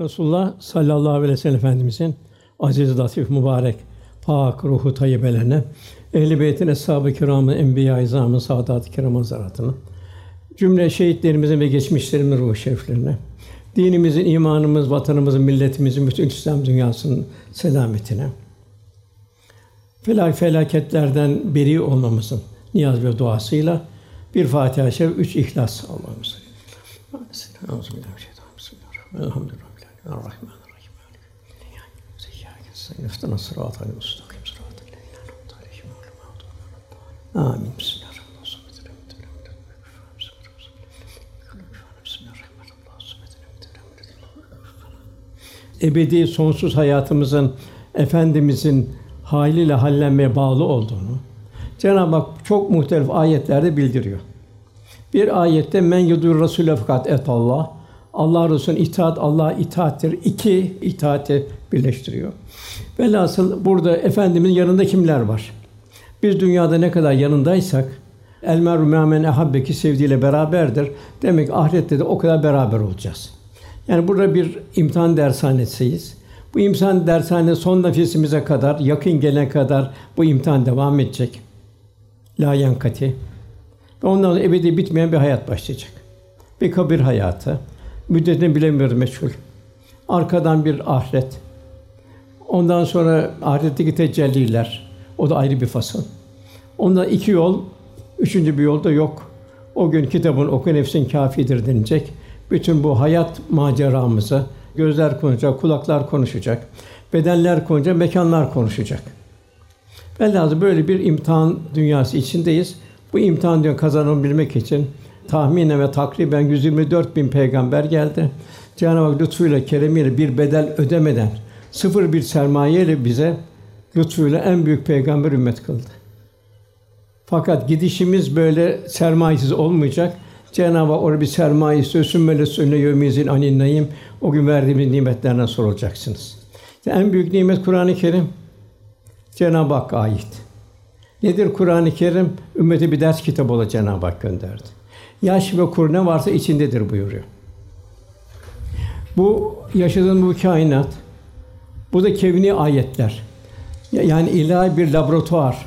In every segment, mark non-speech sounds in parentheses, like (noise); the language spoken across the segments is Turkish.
Resulullah sallallahu aleyhi ve sellem Efendimizin aziz, latif, mübarek, pak ruhu tayyibelerine, ehl-i beytin, eshab-ı kiramın, enbiya-i izamın, saadat-ı kiram hazaratına, cümle şehitlerimizin ve geçmişlerimizin ruhu şeriflerine, dinimizin, imanımız, vatanımızın, milletimizin, bütün İslam dünyasının selametine, felak felaketlerden beri olmamızın niyaz ve duasıyla bir Fatiha-i Şerif, üç İhlas olmamız. Bismillahirrahmanirrahim. Elhamdülillah. Errahmanirrahim. İyyâke nestaîn. İhdinas sıratal mustakîm. Sıratal lezîne en'amte aleyhim gayril mağdûbi aleyhim. Amin. Ebedi, sonsuz hayatımızın Efendimizin haliyle hallenmeye bağlı olduğunu Cenab-ı Hak çok muhtelif ayetlerde bildiriyor. Bir ayette men yudur Rasûle fakat et Allah. Allah Resulü'nün itaat Allah'a itaattir. İki itaati birleştiriyor. Velhasıl burada efendimizin yanında kimler var? Biz dünyada ne kadar yanındaysak el meru me'men ehabbeki sevdiğiyle beraberdir. Demek ki ahirette de o kadar beraber olacağız. Yani burada bir imtihan dershanesiyiz. Bu imtihan dershane son nefesimize kadar, yakın gelene kadar bu imtihan devam edecek. La yankati. Ve ondan sonra ebedi bitmeyen bir hayat başlayacak. Bir kabir hayatı. Müddetini bilemiyoruz meçhul. Arkadan bir ahiret. Ondan sonra ahiretteki tecelliler. O da ayrı bir fasıl. Onda iki yol, üçüncü bir yol da yok. O gün kitabın oku nefsin kâfidir denilecek. Bütün bu hayat maceramızı gözler konuşacak, kulaklar konuşacak, bedenler konuşacak, mekanlar konuşacak. Velhâsıl böyle bir imtihan dünyası içindeyiz. Bu imtihan dünyası kazanabilmek için tahminen ve takriben 124 bin peygamber geldi. Cenab-ı Hak lütfuyla, keremiyle bir bedel ödemeden sıfır bir sermaye ile bize lütfuyla en büyük peygamber ümmet kıldı. Fakat gidişimiz böyle sermayesiz olmayacak. Cenab-ı Hak orada bir sermaye istiyor. Sümmele sünne yevmizin anin naim. O gün verdiğimiz nimetlerden sorulacaksınız. İşte en büyük nimet Kur'an-ı Kerim. Cenab-ı Hakk'a ait. Nedir Kur'an-ı Kerim? Ümmete bir ders kitabı olarak Cenab-ı Hak gönderdi. Yaş ve kur ne varsa içindedir buyuruyor. Bu yaşadığın bu kainat, bu da kevni ayetler. Yani ilahi bir laboratuvar,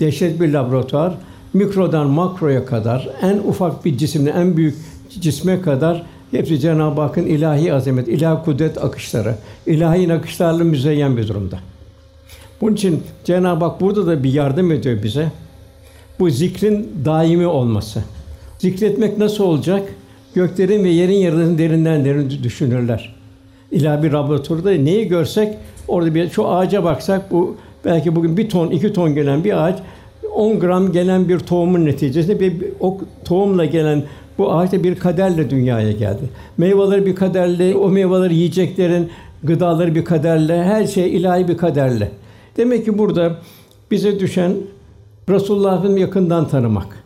dehşet bir laboratuvar. Mikrodan makroya kadar, en ufak bir cisimle en büyük cisme kadar hepsi Cenab-ı Hakk'ın ilahi azamet, ilahi kudret akışları, ilahi akışlarla müzeyyen bir durumda. Bunun için Cenab-ı Hak burada da bir yardım ediyor bize. Bu zikrin daimi olması. Zikretmek nasıl olacak? Göklerin ve yerin yarısını derinden derin düşünürler. İlahi bir laboratuvarda neyi görsek orada bir şu ağaca baksak bu belki bugün bir ton, iki ton gelen bir ağaç 10 gram gelen bir tohumun neticesinde bir o tohumla gelen bu ağaçta bir kaderle dünyaya geldi. Meyveleri bir kaderle, o meyveleri yiyeceklerin gıdaları bir kaderle, her şey ilahi bir kaderle. Demek ki burada bize düşen Resulullah'ın yakından tanımak.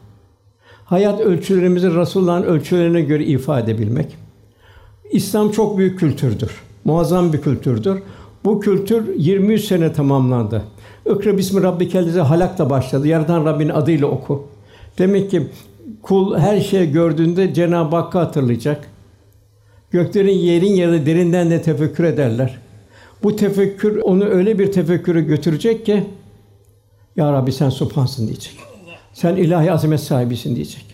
Hayat ölçülerimizi Resulullah'ın ölçülerine göre ifade edebilmek. İslam çok büyük kültürdür. Muazzam bir kültürdür. Bu kültür 23 sene tamamlandı. İkra bismi rabbikellezi halakla başladı. Yaratan Rabbin adıyla oku. Demek ki kul her şeyi gördüğünde Cenab-ı Hakk'ı hatırlayacak. Göklerin yerin yeri derinden de tefekkür ederler. Bu tefekkür onu öyle bir tefekküre götürecek ki Ya Rabbi sen subhansın diyecek. Sen ilahi azamet sahibisin diyecek.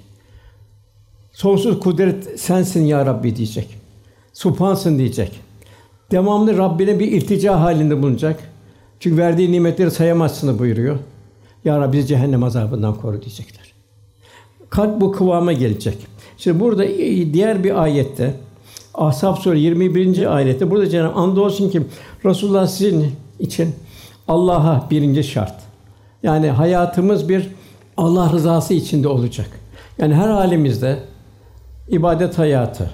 Sonsuz kudret sensin ya Rabbi diyecek. Subhansın diyecek. Devamlı Rabbine bir iltica halinde bulunacak. Çünkü verdiği nimetleri sayamazsın buyuruyor. Ya Rabbi bizi cehennem azabından koru diyecekler. Kalp bu kıvama gelecek. Şimdi burada diğer bir ayette Ahzab Suresi 21. ayette burada Cenab-ı andolsun ki Resulullah sizin için Allah'a birinci şart. Yani hayatımız bir Allah rızası içinde olacak. Yani her halimizde ibadet hayatı,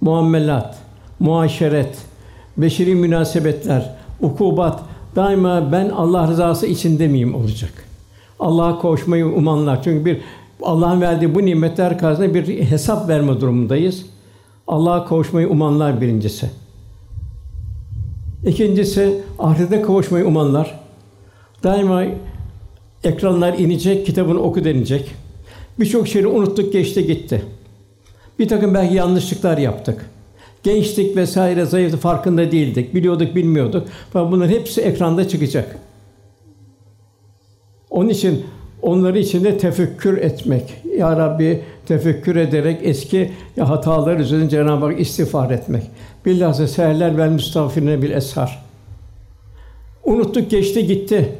muamelat, muaşeret, beşeri münasebetler, ukubat daima ben Allah rızası içinde miyim olacak. Allah'a koşmayı umanlar. Çünkü bir Allah'ın verdiği bu nimetler karşısında bir hesap verme durumundayız. Allah'a kavuşmayı umanlar birincisi. İkincisi ahirete kavuşmayı umanlar. Daima ekranlar inecek, kitabını oku denilecek. Birçok şeyi unuttuk, geçti gitti. Bir takım belki yanlışlıklar yaptık. Gençlik vesaire zayıftı farkında değildik. Biliyorduk, bilmiyorduk. Fakat bunların hepsi ekranda çıkacak. Onun için onları içinde tefekkür etmek. Ya Rabbi tefekkür ederek eski hatalar üzerine Cenab-ı Hak istiğfar etmek. Bilhassa seherler vel müstağfirine bil eshar. Unuttuk, geçti, gitti.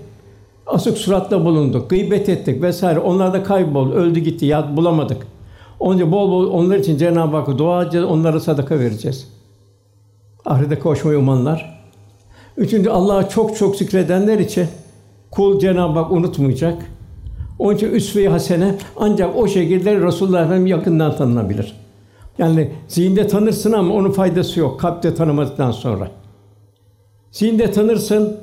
Asık suratla bulunduk, gıybet ettik vesaire. Onlar da kayboldu, öldü gitti, ya bulamadık. Onca bol bol onlar için Cenab-ı Hakk'a dua edeceğiz, onlara sadaka vereceğiz. Ahirete kavuşmayı umanlar. Üçüncü Allah'a çok çok zikredenler için kul Cenab-ı Hak unutmayacak. Onun için üsve-i hasene ancak o şekilde Resulullah Efendimiz yakından tanınabilir. Yani zihinde tanırsın ama onun faydası yok kalpte tanımadıktan sonra. Zihinde tanırsın,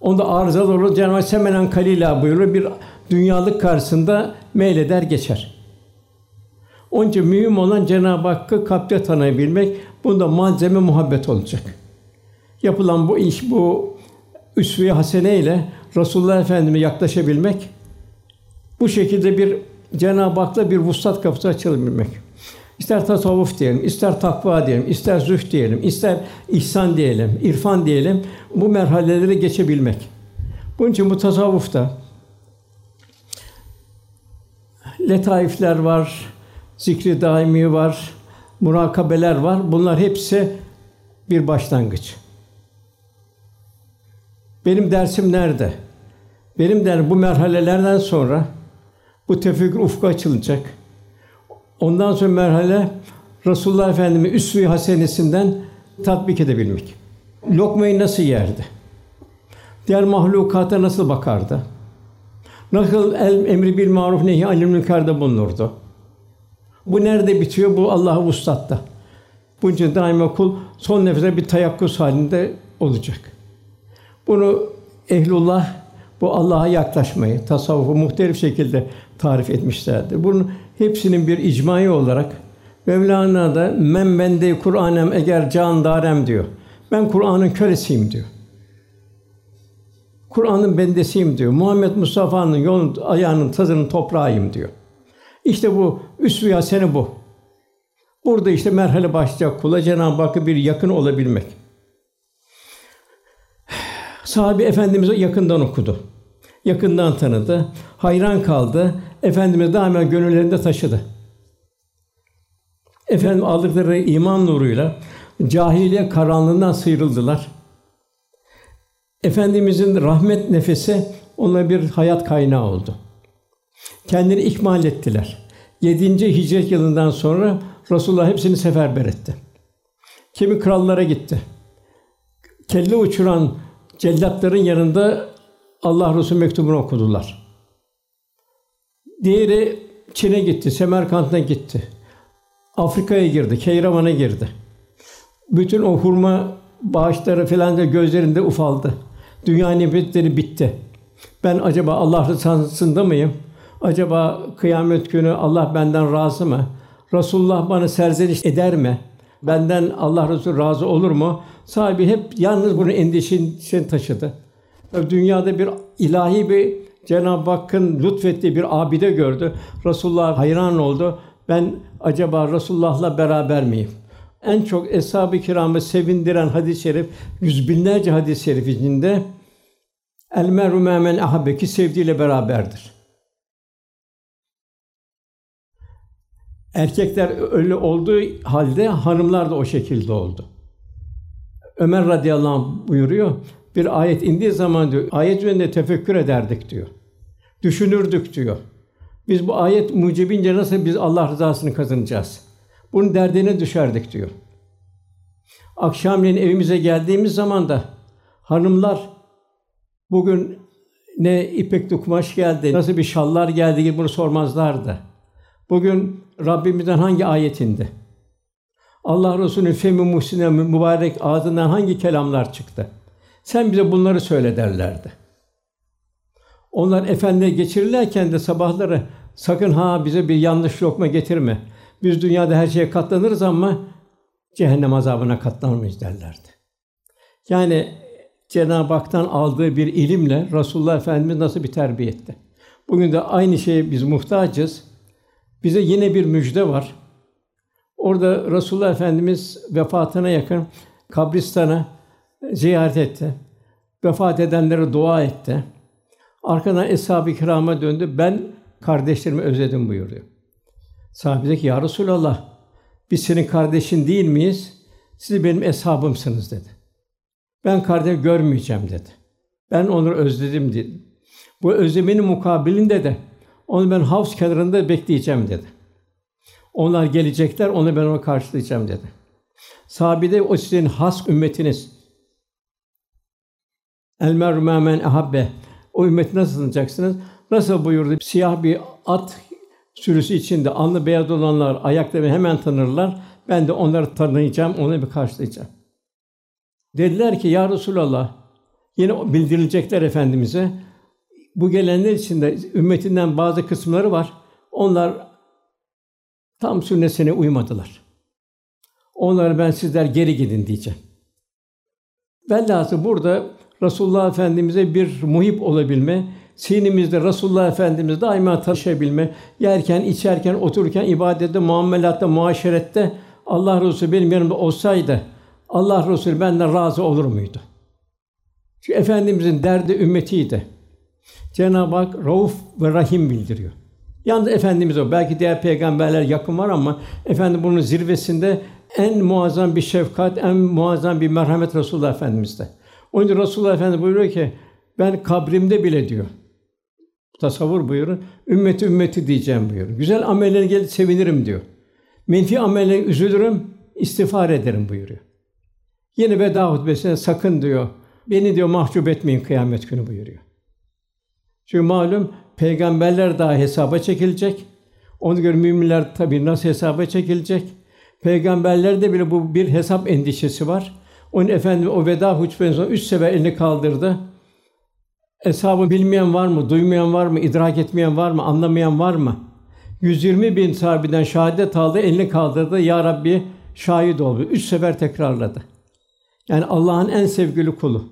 onda arızalı olur. Cenab-ı semenen kalila buyurur. Bir dünyalık karşısında meyleder geçer. Onun için mühim olan Cenab-ı Hakk'ı kalpte tanıyabilmek. Bunda malzeme muhabbet olacak. Yapılan bu iş, bu üsve-i hasene ile Resulullah Efendim'e yaklaşabilmek, bu şekilde bir Cenab-ı Hak'la bir vuslat kapısı açılabilmek. İster tasavvuf diyelim, ister takva diyelim, ister zühd diyelim, ister ihsan diyelim, irfan diyelim, bu merhaleleri geçebilmek. Bunun için bu tasavvufta letaifler var, zikri daimi var, murakabeler var. Bunlar hepsi bir başlangıç. Benim dersim nerede? Benim der bu merhalelerden sonra bu tefekkür ufku açılacak. Ondan sonra merhale Resulullah Efendimiz üsve-i hasenesinden tatbik edebilmek. Lokmayı nasıl yerdi? Diğer mahlukata nasıl bakardı? Nasıl el emri bil maruf nehi anil münker'de bulunurdu? Bu nerede bitiyor? Bu Allah'a vuslatta. Bunun için daima kul son nefese bir tayakkuz halinde olacak. Bunu ehlullah bu Allah'a yaklaşmayı, tasavvufu muhtelif şekilde tarif etmişlerdir. Bunun hepsinin bir icmai olarak Mevlana da men bende Kur'anem eğer can darem diyor. Ben Kur'an'ın kölesiyim diyor. Kur'an'ın bendesiyim diyor. Muhammed Mustafa'nın yolun ayağının tadının toprağıyım diyor. İşte bu üsve hasene bu. Burada işte merhale başlayacak kula Cenab-ı Hakk'a bir yakın olabilmek. (sighs) Sahabi Efendimiz'e yakından okudu. Yakından tanıdı. Hayran kaldı. Efendimiz daima gönüllerinde taşıdı. Efendim aldıkları iman nuruyla cahiliye karanlığından sıyrıldılar. Efendimizin rahmet nefesi onlara bir hayat kaynağı oldu. Kendini ikmal ettiler. Yedinci hicret yılından sonra Resulullah hepsini seferber etti. Kimi krallara gitti. Kelle uçuran cellatların yanında Allah Resulü mektubunu okudular. Diğeri Çin'e gitti, Semerkant'a gitti. Afrika'ya girdi, Keyravan'a girdi. Bütün o hurma bağışları filan da gözlerinde ufaldı. Dünya nimetleri bitti. Ben acaba Allah rızasında mıyım? Acaba kıyamet günü Allah benden razı mı? Resulullah bana serzeniş eder mi? Benden Allah Resulü razı olur mu? Sahibi hep yalnız bunu endişesini taşıdı. Dünyada bir ilahi bir Cenab-ı Hakk'ın lütfettiği bir abide gördü. Resulullah hayran oldu. Ben acaba Resulullah'la beraber miyim? En çok eshab-ı kiramı sevindiren hadis-i şerif, yüz binlerce hadis-i şerif içinde el meru men ahabbe ki sevdiğiyle beraberdir. Erkekler öyle olduğu halde hanımlar da o şekilde oldu. Ömer radıyallahu anh buyuruyor. Bir ayet indiği zaman diyor, ayet üzerinde tefekkür ederdik diyor. Düşünürdük diyor. Biz bu ayet mucibince nasıl biz Allah rızasını kazanacağız? Bunun derdine düşerdik diyor. Akşamleyin evimize geldiğimiz zaman da hanımlar bugün ne ipek kumaş geldi, nasıl bir şallar geldi gibi bunu sormazlardı. Bugün Rabbimizden hangi ayet indi? Allah Resulü'nün femi muhsine mübarek ağzından hangi kelamlar çıktı? Sen bize bunları söyle derlerdi. Onlar efendiye geçirirlerken de sabahları sakın ha bize bir yanlış lokma getirme. Biz dünyada her şeye katlanırız ama cehennem azabına katlanmayız derlerdi. Yani Cenab-ı Hak'tan aldığı bir ilimle Resulullah Efendimiz nasıl bir terbiye etti. Bugün de aynı şeye biz muhtacız. Bize yine bir müjde var. Orada Resulullah Efendimiz vefatına yakın kabristana ziyaret etti. Vefat edenlere dua etti. Arkadan eshab-ı kirama döndü. Ben kardeşlerimi özledim buyuruyor. Sahabe dedi ki, Ya Resulallah, biz senin kardeşin değil miyiz? Siz benim eshabımsınız dedi. Ben kardeş görmeyeceğim dedi. Ben onu özledim dedi. Bu özlemenin mukabilinde de onu ben havuz kenarında bekleyeceğim dedi. Onlar gelecekler, onu ben ona karşılayacağım dedi. Sahabe de o sizin has ümmetiniz. El meru men ahabbe. O ümmeti nasıl tanıyacaksınız? Nasıl buyurdu? Siyah bir at sürüsü içinde alnı beyaz olanlar ayaklarını hemen tanırlar. Ben de onları tanıyacağım, onu bir karşılayacağım. Dediler ki ya Resulallah yine bildirilecekler efendimize. Bu gelenler içinde ümmetinden bazı kısımları var. Onlar tam sünnetine uymadılar. Onları ben sizler geri gidin diyeceğim. Velhâsıl burada Resulullah Efendimize bir muhip olabilme, sinimizde Resulullah Efendimiz daima taşıyabilme, yerken, içerken, otururken, ibadette, muamelatta, muaşerette Allah Resulü benim yanımda olsaydı Allah Resulü benden razı olur muydu? Çünkü efendimizin derdi ümmetiydi. Cenab-ı Hak Rauf ve Rahim bildiriyor. Yalnız efendimiz o. Belki diğer peygamberler yakın var ama efendim bunun zirvesinde en muazzam bir şefkat, en muazzam bir merhamet Resulullah Efendimiz'de. Onun için Resulullah Efendimiz buyuruyor ki ben kabrimde bile diyor. Tasavvur buyurun. Ümmeti ümmeti diyeceğim buyuruyor. Güzel amellerine gelip sevinirim diyor. Menfi amellerine üzülürüm, istiğfar ederim buyuruyor. Yine veda hutbesinde sakın diyor, beni diyor mahcup etmeyin kıyamet günü buyuruyor. Çünkü malum peygamberler daha hesaba çekilecek. Ona göre müminler tabii nasıl hesaba çekilecek? Peygamberlerde bile bu bir hesap endişesi var. Onun efendim o veda hutbesinden üç sefer elini kaldırdı. Hesabı bilmeyen var mı, duymayan var mı, idrak etmeyen var mı, anlamayan var mı? 120 bin sahabeden şehadet aldı, elini kaldırdı. Ya Rabbi şahit ol. Üç sefer tekrarladı. Yani Allah'ın en sevgili kulu.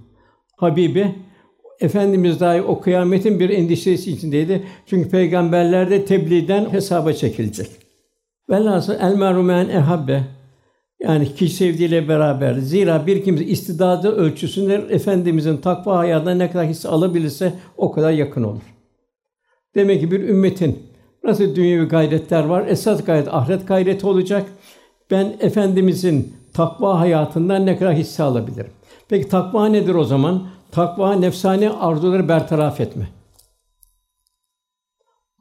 Habibi Efendimiz dahi o kıyametin bir endişesi içindeydi. Çünkü peygamberler de tebliğden hesaba çekilecek. Velhasıl el merumen ehabbe yani kişi sevdiğiyle beraber. Zira bir kimse istidadı ölçüsünde Efendimizin takva hayatına ne kadar hisse alabilirse o kadar yakın olur. Demek ki bir ümmetin nasıl dünyevi gayretler var, esas gayret ahiret gayreti olacak. Ben Efendimizin takva hayatından ne kadar hisse alabilirim? Peki takva nedir o zaman? Takva nefsani arzuları bertaraf etme.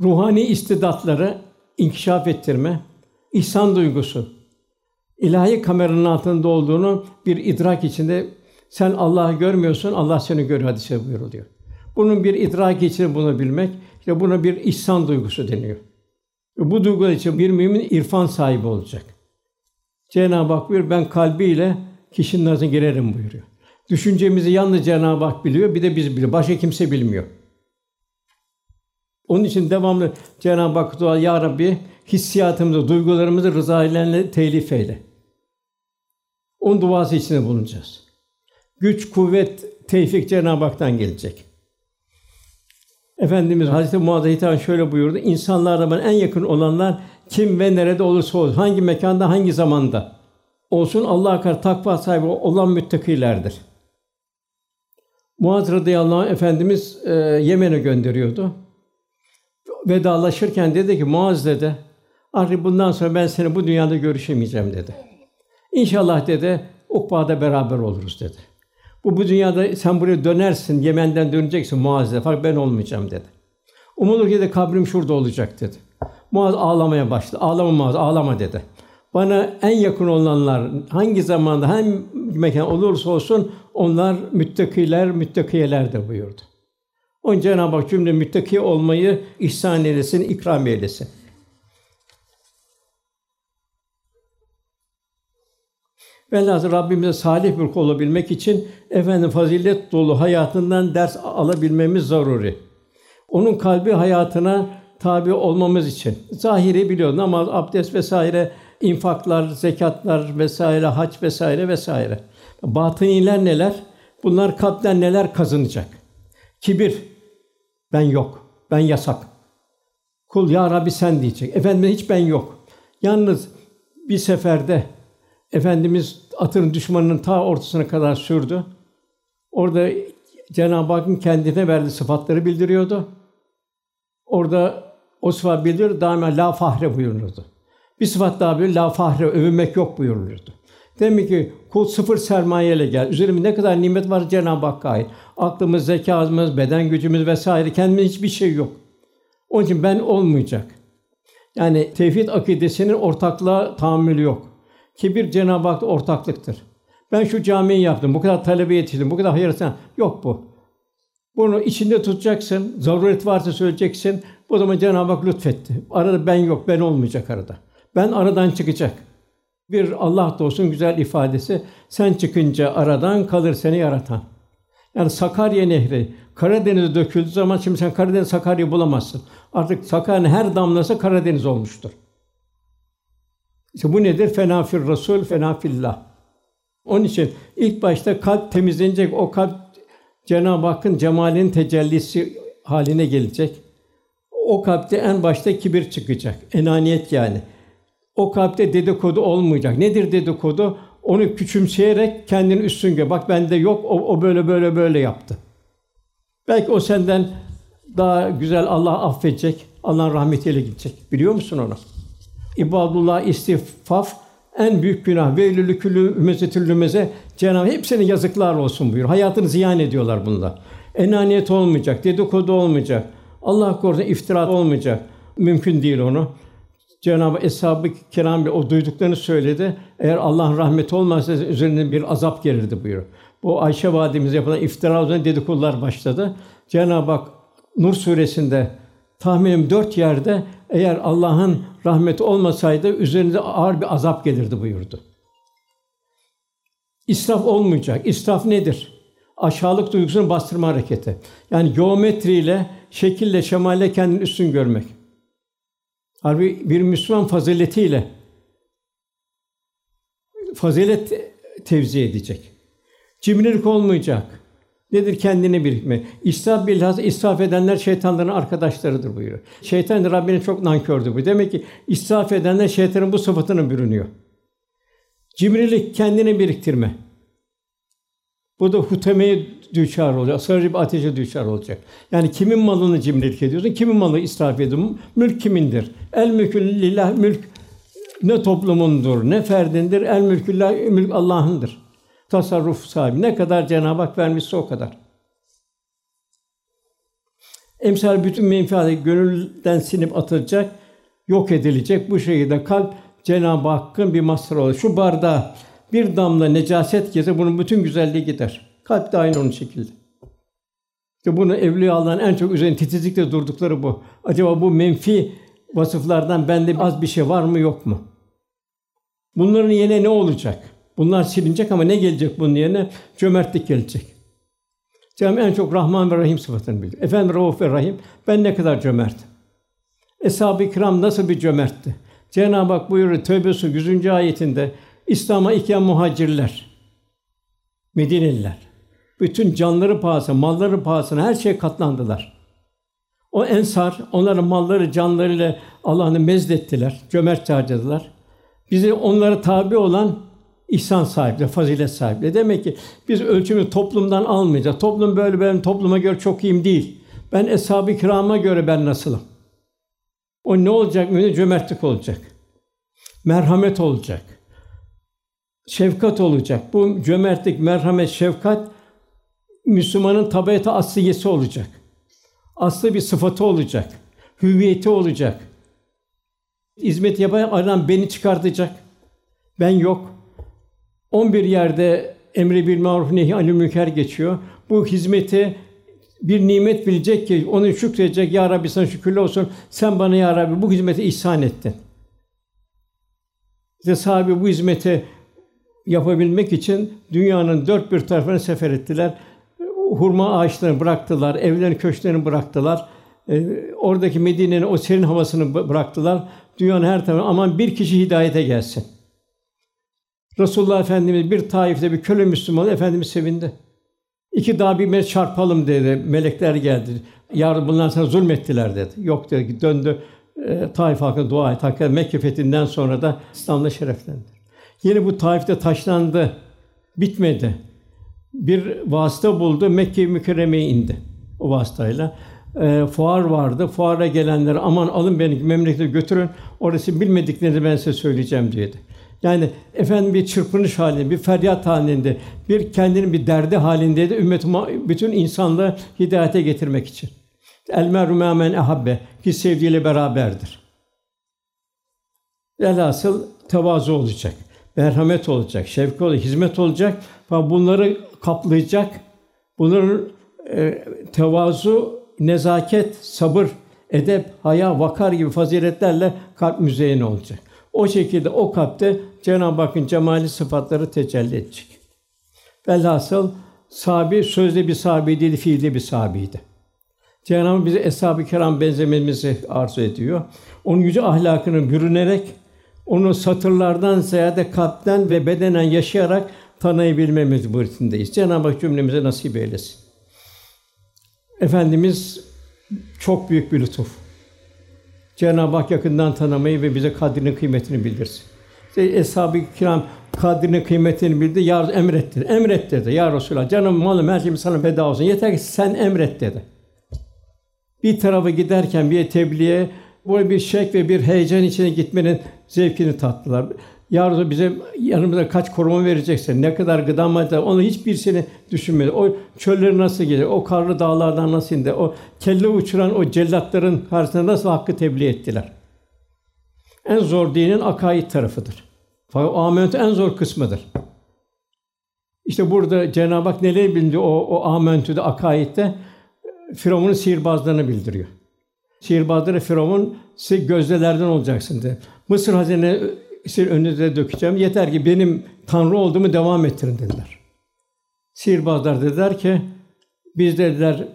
Ruhani istidatları inkişaf ettirme, ihsan duygusu, ilahi kameranın altında olduğunu bir idrak içinde sen Allah'ı görmüyorsun, Allah seni görüyor hadise buyuruluyor. Bunun bir idrak için bunu bilmek, işte buna bir ihsan duygusu deniyor. Bu duygu için bir mümin irfan sahibi olacak. Cenab-ı Hak buyuruyor, ben kalbiyle kişinin nazına girerim buyuruyor. Düşüncemizi yalnız Cenab-ı Hak biliyor, bir de biz biliyor. Başka kimse bilmiyor. Onun için devamlı Cenab-ı Hak dua ya Rabbi hissiyatımızı, duygularımızı rıza ile telif eyle. Onun duası içinde bulunacağız. Güç, kuvvet, tevfik Cenab-ı Hak'tan gelecek. Efendimiz Hazreti Muaz'a hitaben şöyle buyurdu. İnsanlarla bana en yakın olanlar kim ve nerede olursa olsun, hangi mekanda, hangi zamanda olsun Allah'a karşı takva sahibi olan müttakilerdir. Muaz radıyallahu anh efendimiz e, Yemen'e gönderiyordu. Vedalaşırken dedi ki Muaz dedi, Artık bundan sonra ben seni bu dünyada görüşemeyeceğim dedi. İnşallah dedi, Ukba'da beraber oluruz dedi. Bu bu dünyada sen buraya dönersin, Yemen'den döneceksin Muaz'da. Fakat ben olmayacağım dedi. Umulur ki de kabrim şurada olacak dedi. Muaz ağlamaya başladı. Ağlama Muaz, ağlama dedi. Bana en yakın olanlar hangi zamanda, hangi mekan olursa olsun onlar müttakiler, müttakiyelerdir buyurdu. Onun Cenab-ı Hak cümle müttaki olmayı ihsan eylesin, ikram eylesin. Velhâsıl Rabbimize salih bir kul olabilmek için efendim fazilet dolu hayatından ders alabilmemiz zaruri. Onun kalbi hayatına tabi olmamız için. Zahiri biliyor namaz, abdest vesaire, infaklar, zekatlar vesaire, hac vesaire vesaire. Batıniler neler? Bunlar kalpten neler kazanacak? Kibir, ben yok, ben yasak. Kul ya Rabbi sen diyecek. Efendim hiç ben yok. Yalnız Bir seferde Efendimiz atın düşmanının ta ortasına kadar sürdü. Orada Cenab-ı Hakk'ın kendine verdiği sıfatları bildiriyordu. Orada o sıfat bildir, daima la fahre buyurulurdu. Bir sıfat daha bir la fahre, övünmek yok buyurulurdu. Demek ki kul sıfır sermayeyle gel. Üzerimde ne kadar nimet var Cenab-ı Hakk'a ait. Aklımız, zekamız, beden gücümüz vesaire kendimde hiçbir şey yok. Onun için ben olmayacak. Yani tevhid akidesinin ortaklığa tahammülü yok. Kibir Cenab-ı Hak'ta ortaklıktır. Ben şu camiyi yaptım, bu kadar talebe yetiştirdim, bu kadar hayır Yok bu. Bunu içinde tutacaksın, zaruret varsa söyleyeceksin. O zaman Cenab-ı Hak lütfetti. Arada ben yok, ben olmayacak arada. Ben aradan çıkacak. Bir Allah olsun güzel ifadesi. Sen çıkınca aradan kalır seni yaratan. Yani Sakarya Nehri Karadeniz'e döküldüğü zaman şimdi sen Karadeniz Sakarya bulamazsın. Artık Sakarya'nın her damlası Karadeniz olmuştur. İşte bu nedir? Fenafir Rasul, fenafillah. Onun için ilk başta kalp temizlenecek. O kalp Cenab-ı Hakk'ın cemalinin tecellisi haline gelecek. O kalpte en başta kibir çıkacak. Enaniyet yani. O kalpte dedikodu olmayacak. Nedir dedikodu? Onu küçümseyerek kendini üstün gör. Bak bende yok. O, o böyle böyle böyle yaptı. Belki o senden daha güzel Allah affedecek. Allah'ın rahmetiyle gidecek. Biliyor musun onu? İbadullah istifaf en büyük günah. Veylülü küllü ümezetül Cenab-ı hepsine yazıklar olsun buyur. Hayatını ziyan ediyorlar bunda. Enaniyet olmayacak, dedikodu olmayacak. Allah korusun iftira olmayacak. Mümkün değil onu. Cenab-ı Eshab-ı Kiram o duyduklarını söyledi. Eğer Allah'ın rahmeti olmazsa üzerine bir azap gelirdi buyuruyor. Bu Ayşe validemize yapılan iftira üzerine dedikodular başladı. Cenab-ı Hak Nur suresinde tahminim dört yerde eğer Allah'ın rahmeti olmasaydı üzerinize ağır bir azap gelirdi buyurdu. İsraf olmayacak. İsraf nedir? Aşağılık duygusunu bastırma hareketi. Yani geometriyle, şekille, şemalle kendini üstün görmek. Harbi bir Müslüman faziletiyle fazilet tevzi edecek. Cimrilik olmayacak. Nedir kendini birikme? İsraf bilhassa israf edenler şeytanların arkadaşlarıdır buyuruyor. Şeytan Rabbinin çok nankördür bu. Demek ki israf edenler şeytanın bu sıfatını bürünüyor. Cimrilik kendini biriktirme. Bu da hutemeye düçar olacak. Sarıcı bir ateşe düçar olacak. Yani kimin malını cimrilik ediyorsun? Kimin malı israf ediyorsun? Mülk kimindir? El mülkü lillah mülk ne toplumundur, ne ferdindir. El mülkü mülk Allah'ındır tasarruf sahibi. Ne kadar Cenab-ı Hak vermişse o kadar. Emsal bütün menfaatı gönülden sinip atılacak, yok edilecek. Bu şekilde kalp Cenab-ı Hakk'ın bir mazharı olur. Şu bardağa bir damla necaset girse bunun bütün güzelliği gider. Kalp de aynı onun şekilde. İşte bunu evliyaların en çok üzerine titizlikle durdukları bu. Acaba bu menfi vasıflardan bende az bir şey var mı yok mu? Bunların yerine ne olacak? Bunlar silinecek ama ne gelecek bunun yerine? Cömertlik gelecek. Cenab-ı en çok Rahman ve Rahim sıfatını bilir. Efendim Rauf ve Rahim, ben ne kadar cömertim. Eshab-ı Kiram nasıl bir cömertti? Cenab-ı Hak buyuruyor Tevbe Suresi 100. ayetinde İslam'a ilk muhacirler, Medineliler. Bütün canları pahasına, malları pahasına her şeye katlandılar. O ensar onların malları, canlarıyla Allah'ını mezdettiler, cömert harcadılar. Bizi onlara tabi olan ihsan sahibi, fazilet sahibi. Demek ki biz ölçümü toplumdan almayacağız. Toplum böyle benim topluma göre çok iyiyim değil. Ben eshab-ı kirama göre ben nasılım? O ne olacak? Mühim cömertlik olacak. Merhamet olacak. Şefkat olacak. Bu cömertlik, merhamet, şefkat Müslümanın tabiatı asliyesi olacak. Aslı bir sıfatı olacak. Hüviyeti olacak. Hizmet yapan adam beni çıkartacak. Ben yok. 11 yerde emri bil maruf nehi anil münker geçiyor. Bu hizmeti bir nimet bilecek ki onu şükredecek. Ya Rabbi sana şükürler olsun. Sen bana ya Rabbi bu hizmeti ihsan ettin. İşte sahibi bu hizmeti yapabilmek için dünyanın dört bir tarafını sefer ettiler. Hurma ağaçlarını bıraktılar, evlerini, köşklerini bıraktılar. E, oradaki Medine'nin o serin havasını bıraktılar. Dünyanın her tarafına aman bir kişi hidayete gelsin. Resulullah Efendimiz bir Taif'te bir köle Müslüman Efendimiz sevindi. İki daha bir çarpalım dedi. Melekler geldi. Yar bunlar sana zulmettiler dedi. Yok dedi. Döndü. e, Taif halkına dua et. Hakikaten Mekke fethinden sonra da İslam'la şereflendi. Yine bu Taif'te taşlandı. Bitmedi. Bir vasıta buldu. Mekke-i Mükerreme'ye indi o vasıtayla. E, fuar vardı. Fuara gelenler aman alın beni memlekete götürün. Orası bilmediklerini ben size söyleyeceğim dedi. Yani efendim bir çırpınış halinde, bir feryat halinde, bir kendinin bir derdi halindeydi ümmet bütün insanlığı hidayete getirmek için. El meru men ehabbe ki sevdiğiyle beraberdir. Velhasıl tevazu olacak, merhamet olacak, şefkat olacak, hizmet olacak. Ve bunları kaplayacak. Bunların e, tevazu, nezaket, sabır, edep, haya, vakar gibi faziletlerle kalp müzeyyen olacak. O şekilde o kalpte Cenab-ı Hakk'ın cemali sıfatları tecelli edecek. Velhasıl sahabi sözde bir sahabi değil, fiilde bir sahabiydi. Cenab-ı Hak bize eshab-ı kiram benzememizi arzu ediyor. Onun yüce ahlakını bürünerek onu satırlardan ziyade kalpten ve bedenen yaşayarak tanıyabilmemiz buğretindeyiz. Cenab-ı Hak cümlemize nasip eylesin. Efendimiz çok büyük bir lütuf. Cenab-ı Hak yakından tanımayı ve bize kadrini kıymetini bildirsin. İşte Eshab-ı Kiram kadrini kıymetini bildi. Ya emretti. Emret dedi. Ya Resulallah canım malım her şeyim sana feda olsun. Yeter ki sen emret dedi. Bir tarafa giderken bir tebliğe böyle bir şek ve bir heyecan içine gitmenin zevkini tattılar. Ya bize yanımıza kaç koruma vereceksin, ne kadar gıda madde, onu hiçbirisini düşünmedi. O çölleri nasıl gelir, o karlı dağlardan nasıl indi, o kelle uçuran o cellatların karşısında nasıl hakkı tebliğ ettiler. En zor dinin akaid tarafıdır. Fakat o en zor kısmıdır. İşte burada Cenab-ı Hak neleri bildi o, o amentüde, akaidde? Firavun'un sihirbazlarını bildiriyor. Sihirbazları Firavun, siz gözdelerden olacaksın diye. Mısır hazine sizin önünüze dökeceğim. Yeter ki benim Tanrı olduğumu devam ettirin dediler. Sihirbazlar dediler ki biz dediler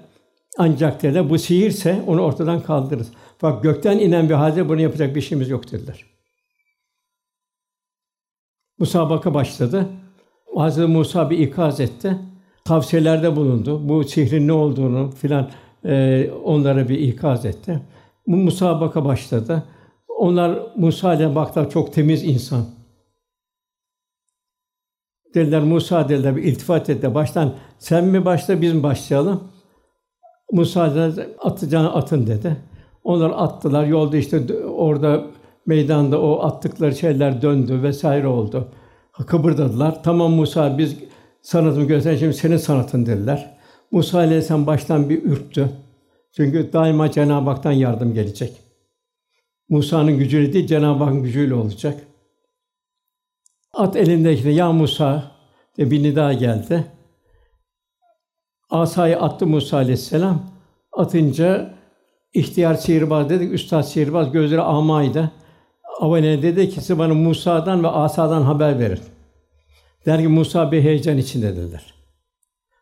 ancak dediler bu sihirse onu ortadan kaldırırız. Bak gökten inen bir halde bunu yapacak bir şeyimiz yok dediler. Musabaka başladı. Hazreti Musa bir ikaz etti. Tavsiyelerde bulundu. Bu sihrin ne olduğunu filan e, onlara bir ikaz etti. Bu musabaka başladı. Onlar Musa ile baktılar çok temiz insan. Dediler Musa dediler bir iltifat etti. Baştan sen mi başla biz mi başlayalım? Musa dedi atacağını atın dedi. Onlar attılar. Yolda işte orada meydanda o attıkları şeyler döndü vesaire oldu. Kıpırdadılar. Tamam Musa biz sanatımı göster şimdi senin sanatın dediler. Musa aleyhisselam baştan bir ürktü. Çünkü daima Cenab-ı Hak'tan yardım gelecek. Musa'nın gücüyle değil, Cenab-ı Hakk'ın gücüyle olacak. At elindekine ya Musa diye bir nida geldi. Asayı attı Musa aleyhisselam. Atınca ihtiyar sihirbaz dedik, üstad sihirbaz gözleri amaydı. Avane dedi ki size bana Musa'dan ve Asa'dan haber verin. Der ki Musa bir heyecan içinde dediler.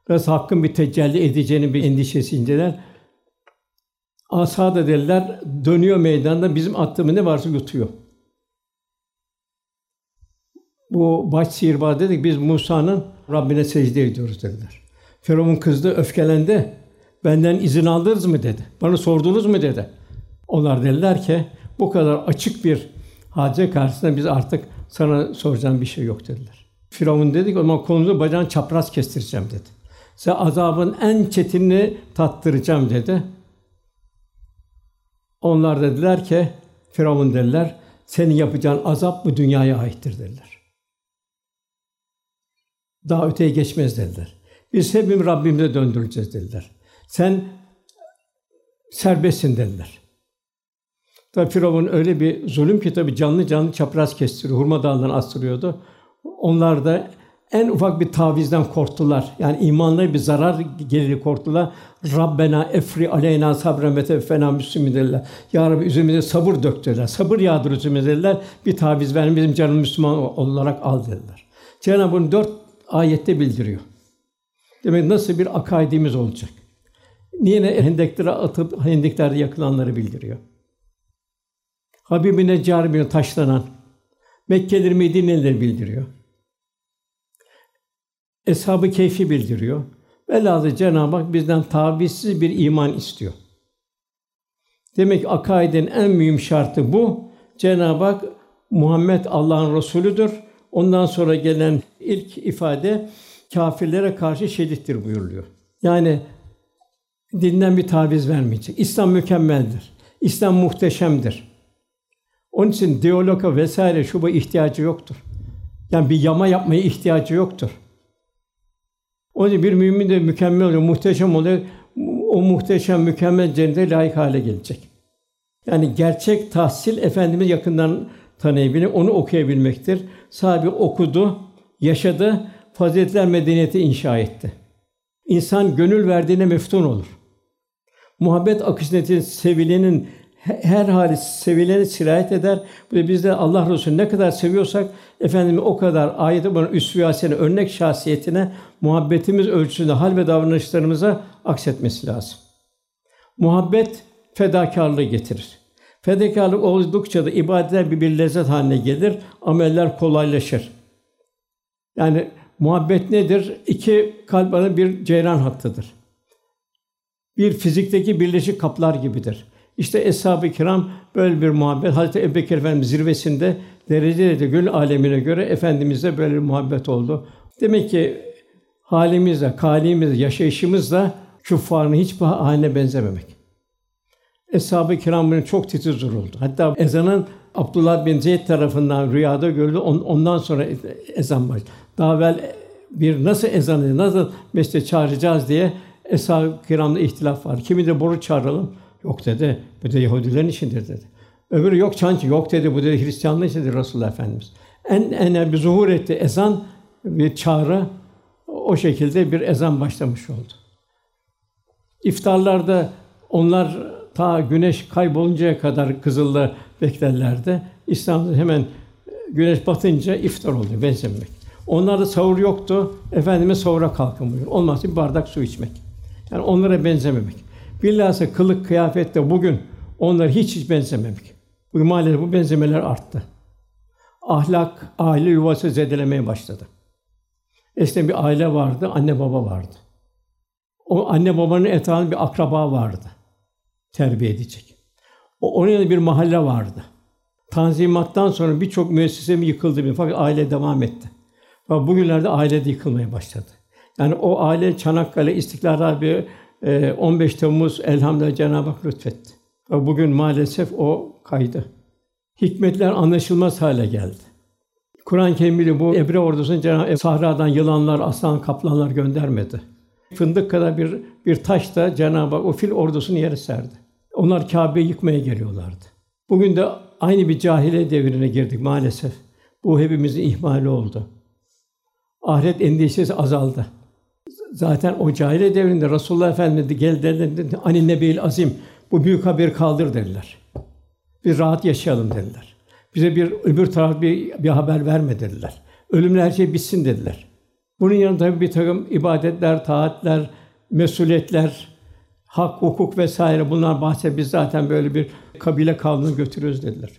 Biraz hakkın bir tecelli edeceğini bir endişesindeler. Asa da dediler, dönüyor meydanda bizim attığımız ne varsa yutuyor. Bu baş sihirbaz dedik, biz Musa'nın Rabbine secde ediyoruz dediler. Firavun kızdı, öfkelendi. Benden izin aldınız mı dedi. Bana sordunuz mu dedi. Onlar dediler ki bu kadar açık bir hadise karşısında biz artık sana soracağım bir şey yok dediler. Firavun dedi ki o zaman kolunu bacağını çapraz kestireceğim dedi. Size azabın en çetinini tattıracağım dedi. Onlar dediler ki, Firavun dediler, senin yapacağın azap bu dünyaya aittir dediler. Daha öteye geçmez dediler. Biz hepimiz Rabbimize döndüreceğiz dediler. Sen serbestsin dediler. Tabi Firavun öyle bir zulüm ki tabi canlı canlı çapraz kestiriyor, hurma dalından astırıyordu. Onlar da en ufak bir tavizden korktular. Yani imanlara bir zarar gelir korktular. Rabbena efri aleyna sabren ve tevfena müslümin dediler. Ya Rabbi üzerimize sabır dök dediler. Sabır yağdır üzerimize dediler. Bir taviz verin bizim canım Müslüman olarak al dediler. Cenab-ı bunu dört ayette bildiriyor. Demek nasıl bir akaidimiz olacak? Niye ne hendeklere atıp hendeklerde yakılanları bildiriyor. Habibine Neccar taşlanan Mekkeleri Medine'leri bildiriyor. Eshab-ı Keyfi bildiriyor. Velhâsıl Cenab-ı Hak bizden tavizsiz bir iman istiyor. Demek ki akaidin en mühim şartı bu. Cenab-ı Hak Muhammed Allah'ın Resulüdür. Ondan sonra gelen ilk ifade kâfirlere karşı şedittir buyuruluyor. Yani dinden bir taviz vermeyecek. İslam mükemmeldir. İslam muhteşemdir. Onun için diyaloga vesaire şu bu ihtiyacı yoktur. Yani bir yama yapmaya ihtiyacı yoktur. Onun için bir mümin de mükemmel oluyor, muhteşem oluyor. O muhteşem, mükemmel cennete layık hale gelecek. Yani gerçek tahsil Efendimiz yakından tanıyabilmek, onu okuyabilmektir. Sahibi okudu, yaşadı, faziletler medeniyeti inşa etti. İnsan gönül verdiğine meftun olur. Muhabbet akışı sevilenin her hali sevilene sirayet eder. Bu da biz de Allah Resulü ne kadar seviyorsak efendimiz o kadar ayet-i bana üsve örnek şahsiyetine muhabbetimiz ölçüsünde hal ve davranışlarımıza aksetmesi lazım. Muhabbet fedakarlığı getirir. Fedakarlık oldukça da ibadetler bir, lezzet haline gelir, ameller kolaylaşır. Yani muhabbet nedir? İki kalp bir ceyran hattıdır. Bir fizikteki birleşik kaplar gibidir. İşte eshab-ı kiram böyle bir muhabbet. Hazreti Ebubekir Efendimiz zirvesinde derecede de gönül alemine göre efendimizle böyle bir muhabbet oldu. Demek ki halimizle, kalimizle, yaşayışımızla küffarın hiçbir haline benzememek. Eshab-ı kiram çok titiz duruldu. Hatta ezanın Abdullah bin Zeyd tarafından rüyada görüldü. Ondan sonra ezan başladı. Daha evvel bir nasıl ezanı, nasıl mescide çağıracağız diye eshab-ı kiramda ihtilaf var. Kimi de boru çağıralım. Yok dedi. Bu da Yahudilerin içindir dedi. Öbürü yok çancı. Yok dedi. Bu dedi Hristiyanlığın içindir Resulullah Efendimiz. En en bir zuhur etti ezan bir çağrı o şekilde bir ezan başlamış oldu. İftarlarda onlar ta güneş kayboluncaya kadar kızılda beklerlerdi. İslam'da hemen güneş batınca iftar oluyor benzemek. Onlarda sahur yoktu. Efendime sahura kalkın buyuruyor. Olmazsa bir bardak su içmek. Yani onlara benzememek. Bilhassa kılık kıyafette bugün onlar hiç hiç benzememek. Bugün maalesef bu benzemeler arttı. Ahlak, aile yuvası zedelemeye başladı. Eskiden bir aile vardı, anne baba vardı. O anne babanın etrafında bir akraba vardı. Terbiye edecek. O oraya bir mahalle vardı. Tanzimattan sonra birçok müessese mi yıkıldı fakat aile devam etti. Fakat bugünlerde aile de yıkılmaya başladı. Yani o aile Çanakkale, İstiklal Harbi, 15 ee, Temmuz elhamdülillah Cenab-ı Hak lütfetti. Ve bugün maalesef o kaydı. Hikmetler anlaşılmaz hale geldi. Kur'an-ı Kerim'de bu Ebre ordusunu Cenab-ı Sahra'dan yılanlar, aslan, kaplanlar göndermedi. Fındık kadar bir bir taş da Cenab-ı Hak o fil ordusunu yere serdi. Onlar Kâbe'yi yıkmaya geliyorlardı. Bugün de aynı bir cahiliye devrine girdik maalesef. Bu hepimizin ihmali oldu. Ahiret endişesi azaldı. Zaten o cahiliye devrinde Resulullah Efendimiz gel dedi, ani nebil azim bu büyük haber kaldır dediler. Bir rahat yaşayalım dediler. Bize bir öbür taraf bir, bir haber verme dediler. Ölümle her şey bitsin dediler. Bunun yanında tabii bir takım ibadetler, taatler, mesuliyetler, hak, hukuk vesaire bunlar bahse biz zaten böyle bir kabile kavmini götürüyoruz dediler.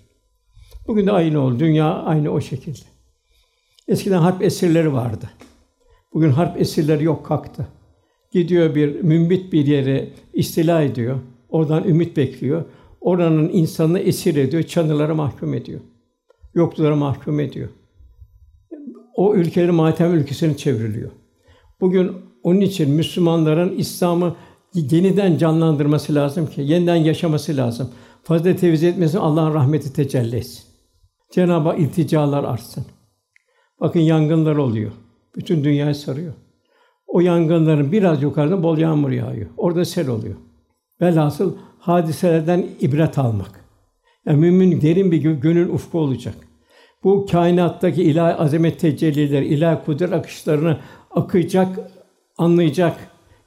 Bugün de aynı oldu. Dünya aynı o şekilde. Eskiden harp esirleri vardı. Bugün harp esirleri yok kalktı. Gidiyor bir mümbit bir yere istila ediyor. Oradan ümit bekliyor. Oranın insanını esir ediyor, çanırlara mahkum ediyor. Yoklulara mahkum ediyor. O ülkeleri matem ülkesine çevriliyor. Bugün onun için Müslümanların İslam'ı yeniden canlandırması lazım ki, yeniden yaşaması lazım. Fazilet tevzi etmesin, Allah'ın rahmeti tecelli etsin. Cenab-ı ilticalar artsın. Bakın yangınlar oluyor. Bütün dünyayı sarıyor. O yangınların biraz yukarıda bol yağmur yağıyor. Orada sel oluyor. Velhasıl hadiselerden ibret almak. Yani mümin derin bir gönül ufku olacak. Bu kainattaki ilahi azamet tecelliler, ilahi kudret akışlarını akacak, anlayacak,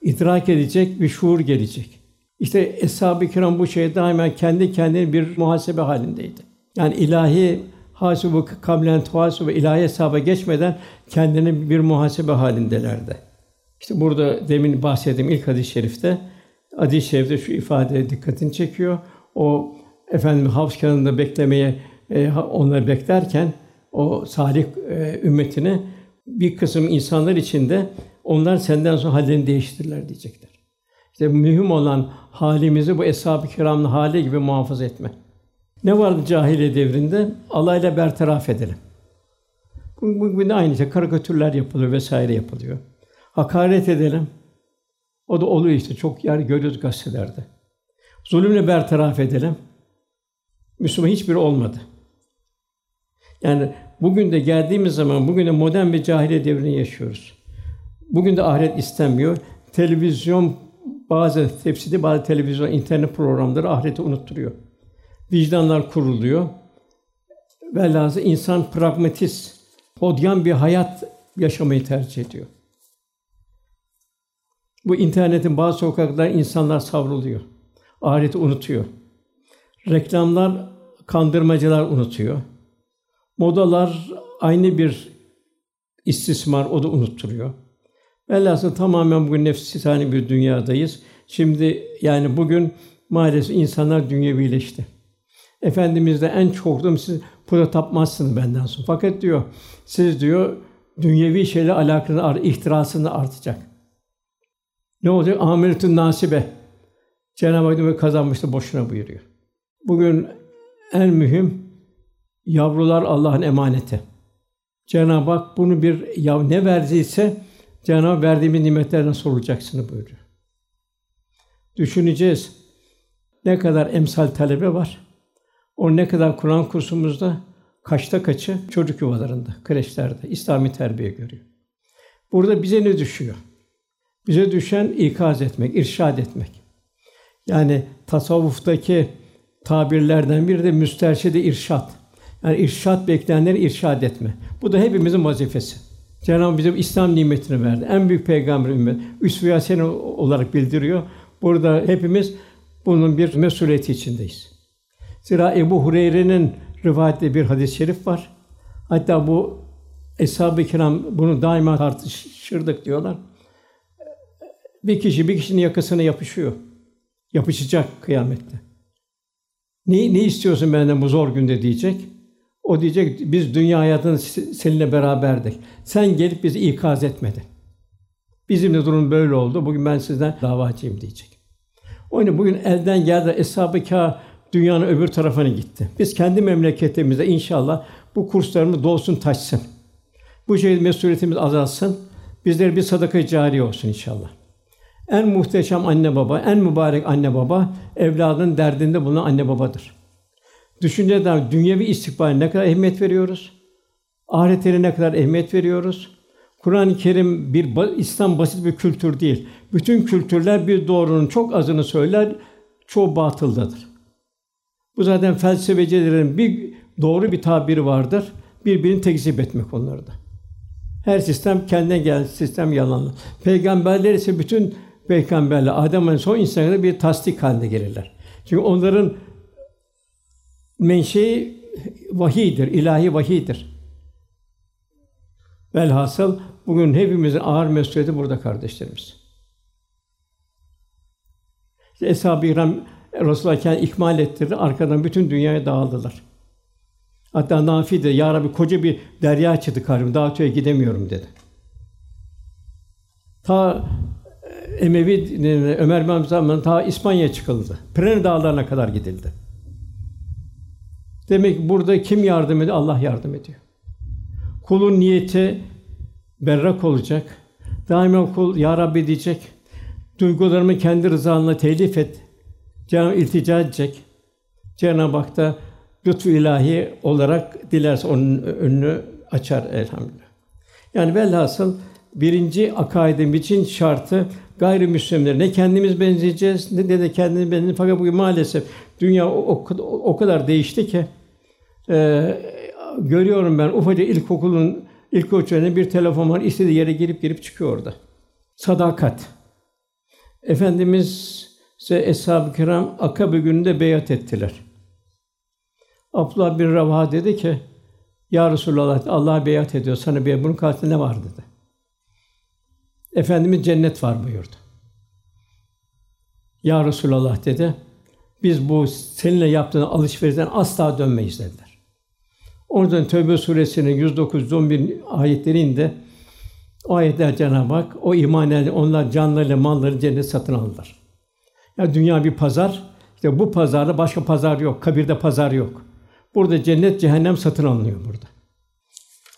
idrak edecek bir şuur gelecek. İşte Eshab-ı Kiram bu şeye daima kendi kendine bir muhasebe halindeydi. Yani ilahi hasibu kablen ve ilahi hesaba geçmeden kendini bir muhasebe halindelerdi. İşte burada demin bahsettiğim ilk hadis-i şerifte hadis-i şerifte şu ifade dikkatini çekiyor. O efendim havz kenarında beklemeye e, onları beklerken o salih e, ümmetine bir kısım insanlar içinde onlar senden sonra hallerini değiştirirler diyecekler. İşte mühim olan halimizi bu eshab-ı kiramın hali gibi muhafaza etme. Ne vardı cahiliye devrinde? Alayla bertaraf edelim. Bugün de aynı şey. Karikatürler yapılıyor vesaire yapılıyor. Hakaret edelim. O da oluyor işte. Çok yer görüyoruz gazetelerde. Zulümle bertaraf edelim. Müslüman hiçbir olmadı. Yani bugün de geldiğimiz zaman bugün de modern bir cahiliye devrini yaşıyoruz. Bugün de ahiret istenmiyor. Televizyon bazı tefsiri, bazı televizyon, internet programları ahireti unutturuyor. Vicdanlar kuruluyor. Velhâsıl insan pragmatist, hodyan bir hayat yaşamayı tercih ediyor. Bu internetin bazı sokaklar insanlar savruluyor. Ahireti unutuyor. Reklamlar, kandırmacılar unutuyor. Modalar aynı bir istismar, o da unutturuyor. Velhâsıl tamamen bugün nefsani bir dünyadayız. Şimdi yani bugün maalesef insanlar dünyevileşti. Efendimiz de en çok siz puta tapmazsınız benden sonra. Fakat diyor siz diyor dünyevi şeyle alakanın ihtirasını artacak. Ne olacak? Amiretün nasibe. Cenab-ı Hak kazanmıştı boşuna buyuruyor. Bugün en mühim yavrular Allah'ın emaneti. Cenab-ı Hak bunu bir ya ne verdiyse Cenab-ı Hak verdiğimiz nimetlerden sorulacaksını buyuruyor. Düşüneceğiz. Ne kadar emsal talebe var. O ne kadar Kur'an kursumuzda kaçta kaçı çocuk yuvalarında, kreşlerde İslami terbiye görüyor. Burada bize ne düşüyor? Bize düşen ikaz etmek, irşad etmek. Yani tasavvuftaki tabirlerden biri de müsterşide irşat. Yani irşat bekleyenleri irşad etme. Bu da hepimizin vazifesi. Cenab-ı bize İslam nimetini verdi. En büyük peygamber ümmet. Üsve-i olarak bildiriyor. Burada hepimiz bunun bir mesuliyeti içindeyiz. Zira Ebu Hureyre'nin rivayetli bir hadis-i şerif var. Hatta bu Eshab-ı Kiram bunu daima tartışırdık diyorlar. Bir kişi bir kişinin yakasına yapışıyor. Yapışacak kıyamette. Ne, ne istiyorsun benden bu zor günde diyecek. O diyecek biz dünya hayatında seninle beraberdik. Sen gelip bizi ikaz etmedin. Bizim de durum böyle oldu. Bugün ben sizden davacıyım diyecek. O yüzden bugün elden geldi eshab-ı dünyanın öbür tarafına gitti. Biz kendi memleketimizde inşallah bu kurslarımız dolsun taşsın. Bu şey mesuliyetimiz azalsın. Bizler bir sadaka cari olsun inşallah. En muhteşem anne baba, en mübarek anne baba evladın derdinde bulunan anne babadır. Düşünceden dünyevi istikbale ne kadar ehemmiyet veriyoruz? Ahirete ne kadar ehemmiyet veriyoruz? Kur'an-ı Kerim bir İslam basit bir kültür değil. Bütün kültürler bir doğrunun çok azını söyler, çoğu batıldadır. Bu zaten felsefecilerin bir doğru bir tabiri vardır. Birbirini tekzip etmek onlarda. Her sistem kendine gelen sistem yalanlı. Peygamberler ise bütün peygamberler Adem'in son insanlara bir tasdik haline gelirler. Çünkü onların menşei vahiydir, ilahi vahiydir. Velhasıl bugün hepimizin ağır mesuliyeti burada kardeşlerimiz. İşte Eshab-ı Resulullah kendi ikmal ettirdi. Arkadan bütün dünyaya dağıldılar. Hatta Nafi de ya Rabbi koca bir derya çıktı karşıma. Daha öteye gidemiyorum dedi. Ta e, Emevi Ömer bin zamanında ta İspanya çıkıldı. Pirene dağlarına kadar gidildi. Demek ki burada kim yardım ediyor? Allah yardım ediyor. Kulun niyeti berrak olacak. Daima kul ya Rabbi diyecek. Duygularımı kendi rızanla telif et. Cenab-ı iltica edecek. Cenab-ı Hak da lütfu ilahi olarak dilerse onun önünü açar elhamdülillah. Yani velhasıl birinci akaidin için şartı gayrimüslimlere ne kendimiz benzeyeceğiz ne de, de kendimiz benzeyeceğiz. Fakat bugün maalesef dünya o, o, o kadar değişti ki e, görüyorum ben ufacık ilkokulun ilk ölçülerinde bir telefon var istediği yere girip girip çıkıyor orada. Sadakat. Efendimiz ise Eshab-ı Kiram Akabe gününde beyat ettiler. Abdullah bin Ravaha dedi ki, Ya Resulallah, Allah beyat ediyor, sana bir bunun karşısında ne var dedi. Efendimiz cennet var buyurdu. Ya Resulallah dedi, biz bu seninle yaptığın alışverişten asla dönmeyiz dediler. Oradan Tövbe suresinin 109 ayetlerinde o ayetler Cenab-ı Hak o iman eden onlar canlarıyla malları cennet satın aldılar. Yani dünya bir pazar. İşte bu pazarda başka pazar yok. Kabirde pazar yok. Burada cennet cehennem satın alınıyor burada.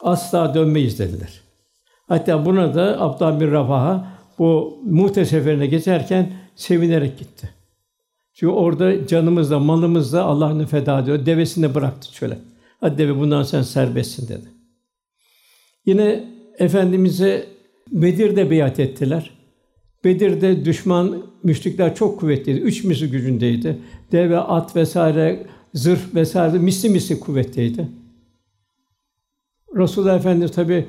Asla dönmeyiz dediler. Hatta buna da Abdullah bin Rafaha bu Muhte seferine geçerken sevinerek gitti. Çünkü orada canımızla, malımızla Allah'ını feda ediyor. Devesini de bıraktı şöyle. Hadi deve bundan sen serbestsin dedi. Yine Efendimiz'e Bedir'de biat ettiler. Bedir'de düşman, müşrikler çok kuvvetliydi. Üç misli gücündeydi. Deve, at vesaire, zırh vesaire misli misli kuvvetliydi. Resulullah Efendimiz tabi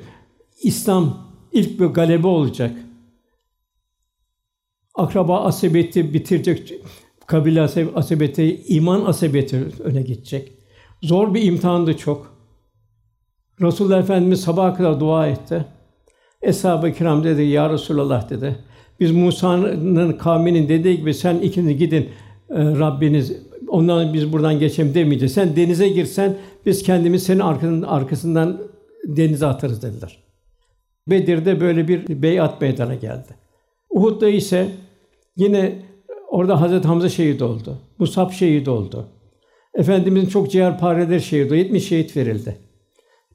İslam ilk bir galebe olacak. Akraba asabiyeti bitirecek, kabile asabiyeti, iman asabiyeti öne geçecek. Zor bir imtihandı çok. Resulullah Efendimiz sabaha kadar dua etti. Eshab-ı Kiram dedi, Ya Resulallah dedi. Biz Musa'nın kavminin dediği gibi sen ikiniz gidin e, Rabbiniz ondan biz buradan geçelim demeyeceğiz. Sen denize girsen biz kendimiz senin arkasından, arkasından denize atarız dediler. Bedir'de böyle bir beyat meydana geldi. Uhud'da ise yine orada Hazreti Hamza şehit oldu. Musab şehit oldu. Efendimizin çok ciğerpareleri şehit oldu. 70 şehit verildi.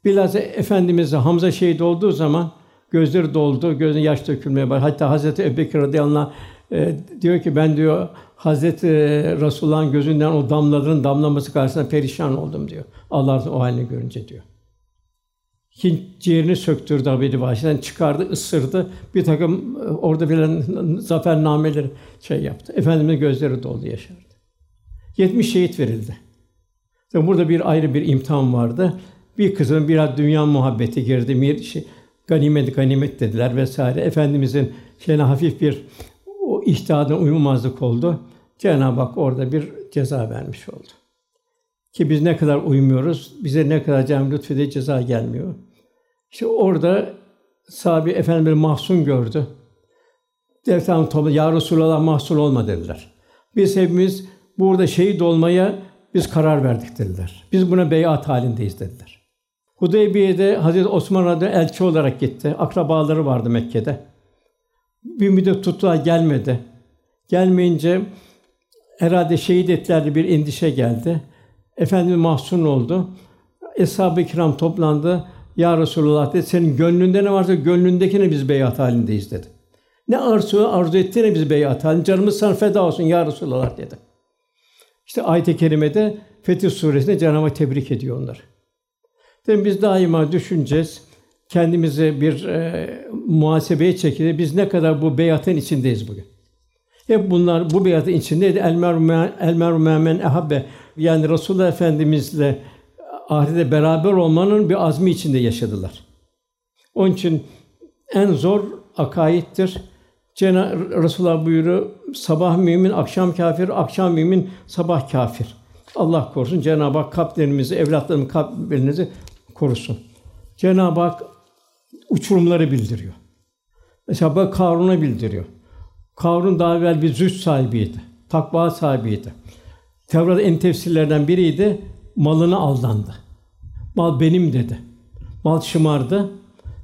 Bilhassa Efendimiz Hamza şehit olduğu zaman gözleri doldu, gözüne yaş dökülmeye başladı. Hatta Hazreti Ebubekir radıyallahu anh e, diyor ki ben diyor Hazreti Resulullah'ın gözünden o damlaların damlaması karşısında perişan oldum diyor. Allah'ın o halini görünce diyor. Hint ciğerini söktürdü Haberi Vahşi'den, çıkardı, ısırdı. Bir takım e, orada bilen zafernameleri şey yaptı. Efendimiz gözleri doldu, yaşardı. 70 şehit verildi. Tabi burada bir ayrı bir imtihan vardı. Bir kızın biraz dünya muhabbeti girdi. Bir şey, ganimet ganimet dediler vesaire. Efendimizin şeyine hafif bir o ihtiyadına uymamazlık oldu. Cenab-ı Hak orada bir ceza vermiş oldu. Ki biz ne kadar uymuyoruz, bize ne kadar Cenab-ı ceza gelmiyor. İşte orada sahabe efendim mahzun gördü. Deftan topla, Ya Resulallah mahzun olma dediler. Biz hepimiz burada şehit olmaya biz karar verdik dediler. Biz buna beyat halindeyiz dediler. Hudeybiye'de Hazreti Osman adı elçi olarak gitti. Akrabaları vardı Mekke'de. Bir müddet tuttular gelmedi. Gelmeyince herhalde şehit ettiler bir endişe geldi. Efendimiz mahzun oldu. Eshab-ı kiram toplandı. Ya Resulullah dedi, senin gönlünde ne varsa gönlündekine biz beyat halindeyiz dedi. Ne arzu arzu ettiğine biz beyat halinde. Canımız sana feda olsun ya Resulullah dedi. İşte ayet-i kerimede Fetih suresinde Cenab-ı tebrik ediyor onları. Demek biz daima düşüneceğiz. Kendimizi bir e, muhasebeye çekeceğiz. Biz ne kadar bu beyatın içindeyiz bugün. Hep bunlar bu beyatın içindeydi. El meru el meru men ehabbe. Yani Resulullah Efendimizle ahirete beraber olmanın bir azmi içinde yaşadılar. Onun için en zor akaittir. Cenab-ı Resulullah buyuruyor, sabah mümin, akşam kafir, akşam mümin, sabah kafir. Allah korusun. Cenab-ı Hak kalplerimizi, evlatlarımızın kalplerinizi korusun. Cenab-ı Hak uçurumları bildiriyor. Mesela bak Karun'a bildiriyor. Karun daha evvel bir züht sahibiydi. Takva sahibiydi. Tevrat en tefsirlerden biriydi. Malına aldandı. Mal benim dedi. Mal şımardı.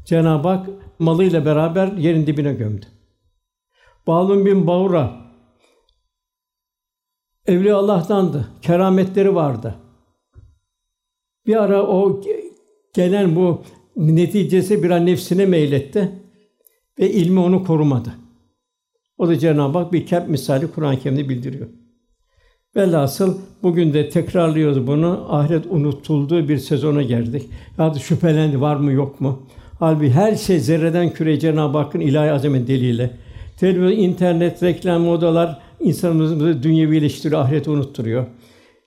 Cenab-ı Hak malıyla beraber yerin dibine gömdü. Balun bin Baura Evli Allah'tandı. Kerametleri vardı. Bir ara o gelen bu neticesi bir an nefsine meyletti ve ilmi onu korumadı. O da Cenab-ı Hak bir kep misali Kur'an-ı Kerim'de bildiriyor. Velhasıl bugün de tekrarlıyoruz bunu. Ahiret unutulduğu bir sezona geldik. Ya da şüphelendi var mı yok mu? Halbuki her şey zerreden küre Cenab-ı Hakk'ın ilahi azamet deliyle. Televizyon, internet, reklam, modalar insanımızı dünyevileştiriyor, ahireti unutturuyor.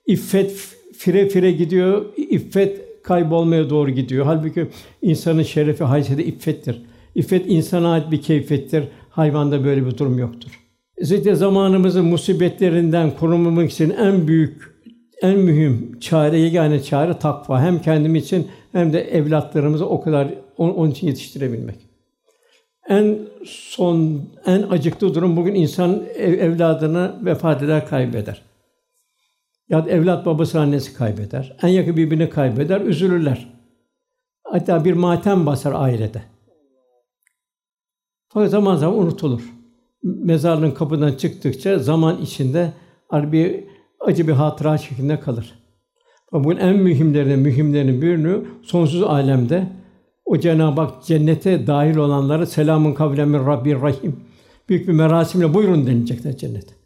İffet fire fire gidiyor, iffet kaybolmaya doğru gidiyor. Halbuki insanın şerefi, haysiyeti iffettir. İffet insana ait bir keyfettir. Hayvanda böyle bir durum yoktur. Özellikle zamanımızın musibetlerinden korunmak için en büyük, en mühim çare, yegane çare takva. Hem kendim için hem de evlatlarımızı o kadar onun için yetiştirebilmek. En son, en acıklı durum bugün insan ev, evladını vefat eder, kaybeder. Ya da evlat babası annesi kaybeder. En yakın birbirini kaybeder, üzülürler. Hatta bir matem basar ailede. Fakat zaman zaman unutulur. mezarlığın kapıdan çıktıkça zaman içinde bir acı bir hatıra şeklinde kalır. Bugün en mühimlerinin mühimlerinin birini sonsuz alemde o Cenab-ı Hak cennete dahil olanlara selamun kavlen min Rabbir Rahim büyük bir merasimle buyurun denilecekler cennete.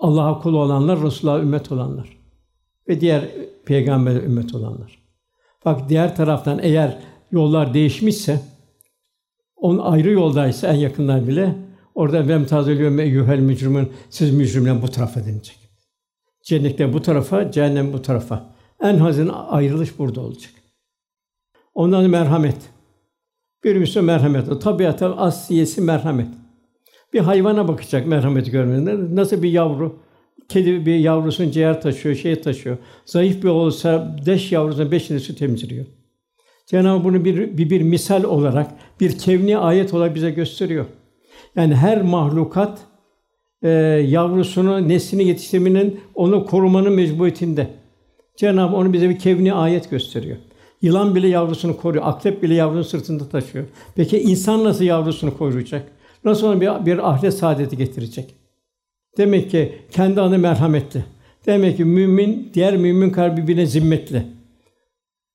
Allah'a kul olanlar, Resulullah'a ümmet olanlar ve diğer peygamber ümmet olanlar. Bak diğer taraftan eğer yollar değişmişse, on ayrı yoldaysa en yakınlar bile orada vem tazelüme eyyuhel mücrimun siz mücrimler bu tarafa denilecek. Cennette bu tarafa, cehennem bu tarafa. En hazin ayrılış burada olacak. Ondan merhamet. Bir Müslüman merhamet. Tabiata asliyesi merhamet. Bir hayvana bakacak merhameti görmeden. Nasıl bir yavru? Kedi bir yavrusun ciğer taşıyor, şey taşıyor. Zayıf bir olsa deş yavrusunun beşini süt emziriyor. Cenab-ı bunu bir, bir, bir misal olarak, bir kevni ayet olarak bize gösteriyor. Yani her mahlukat e, yavrusunu, neslini yetiştirmenin, onu korumanın mecburiyetinde. Cenab-ı onu bize bir kevni ayet gösteriyor. Yılan bile yavrusunu koruyor, akrep bile yavrusunu sırtında taşıyor. Peki insan nasıl yavrusunu koruyacak? Nasıl ona bir, bir ahiret saadeti getirecek? Demek ki kendi anı merhametli. Demek ki mümin diğer mümin kalbi birbirine zimmetli.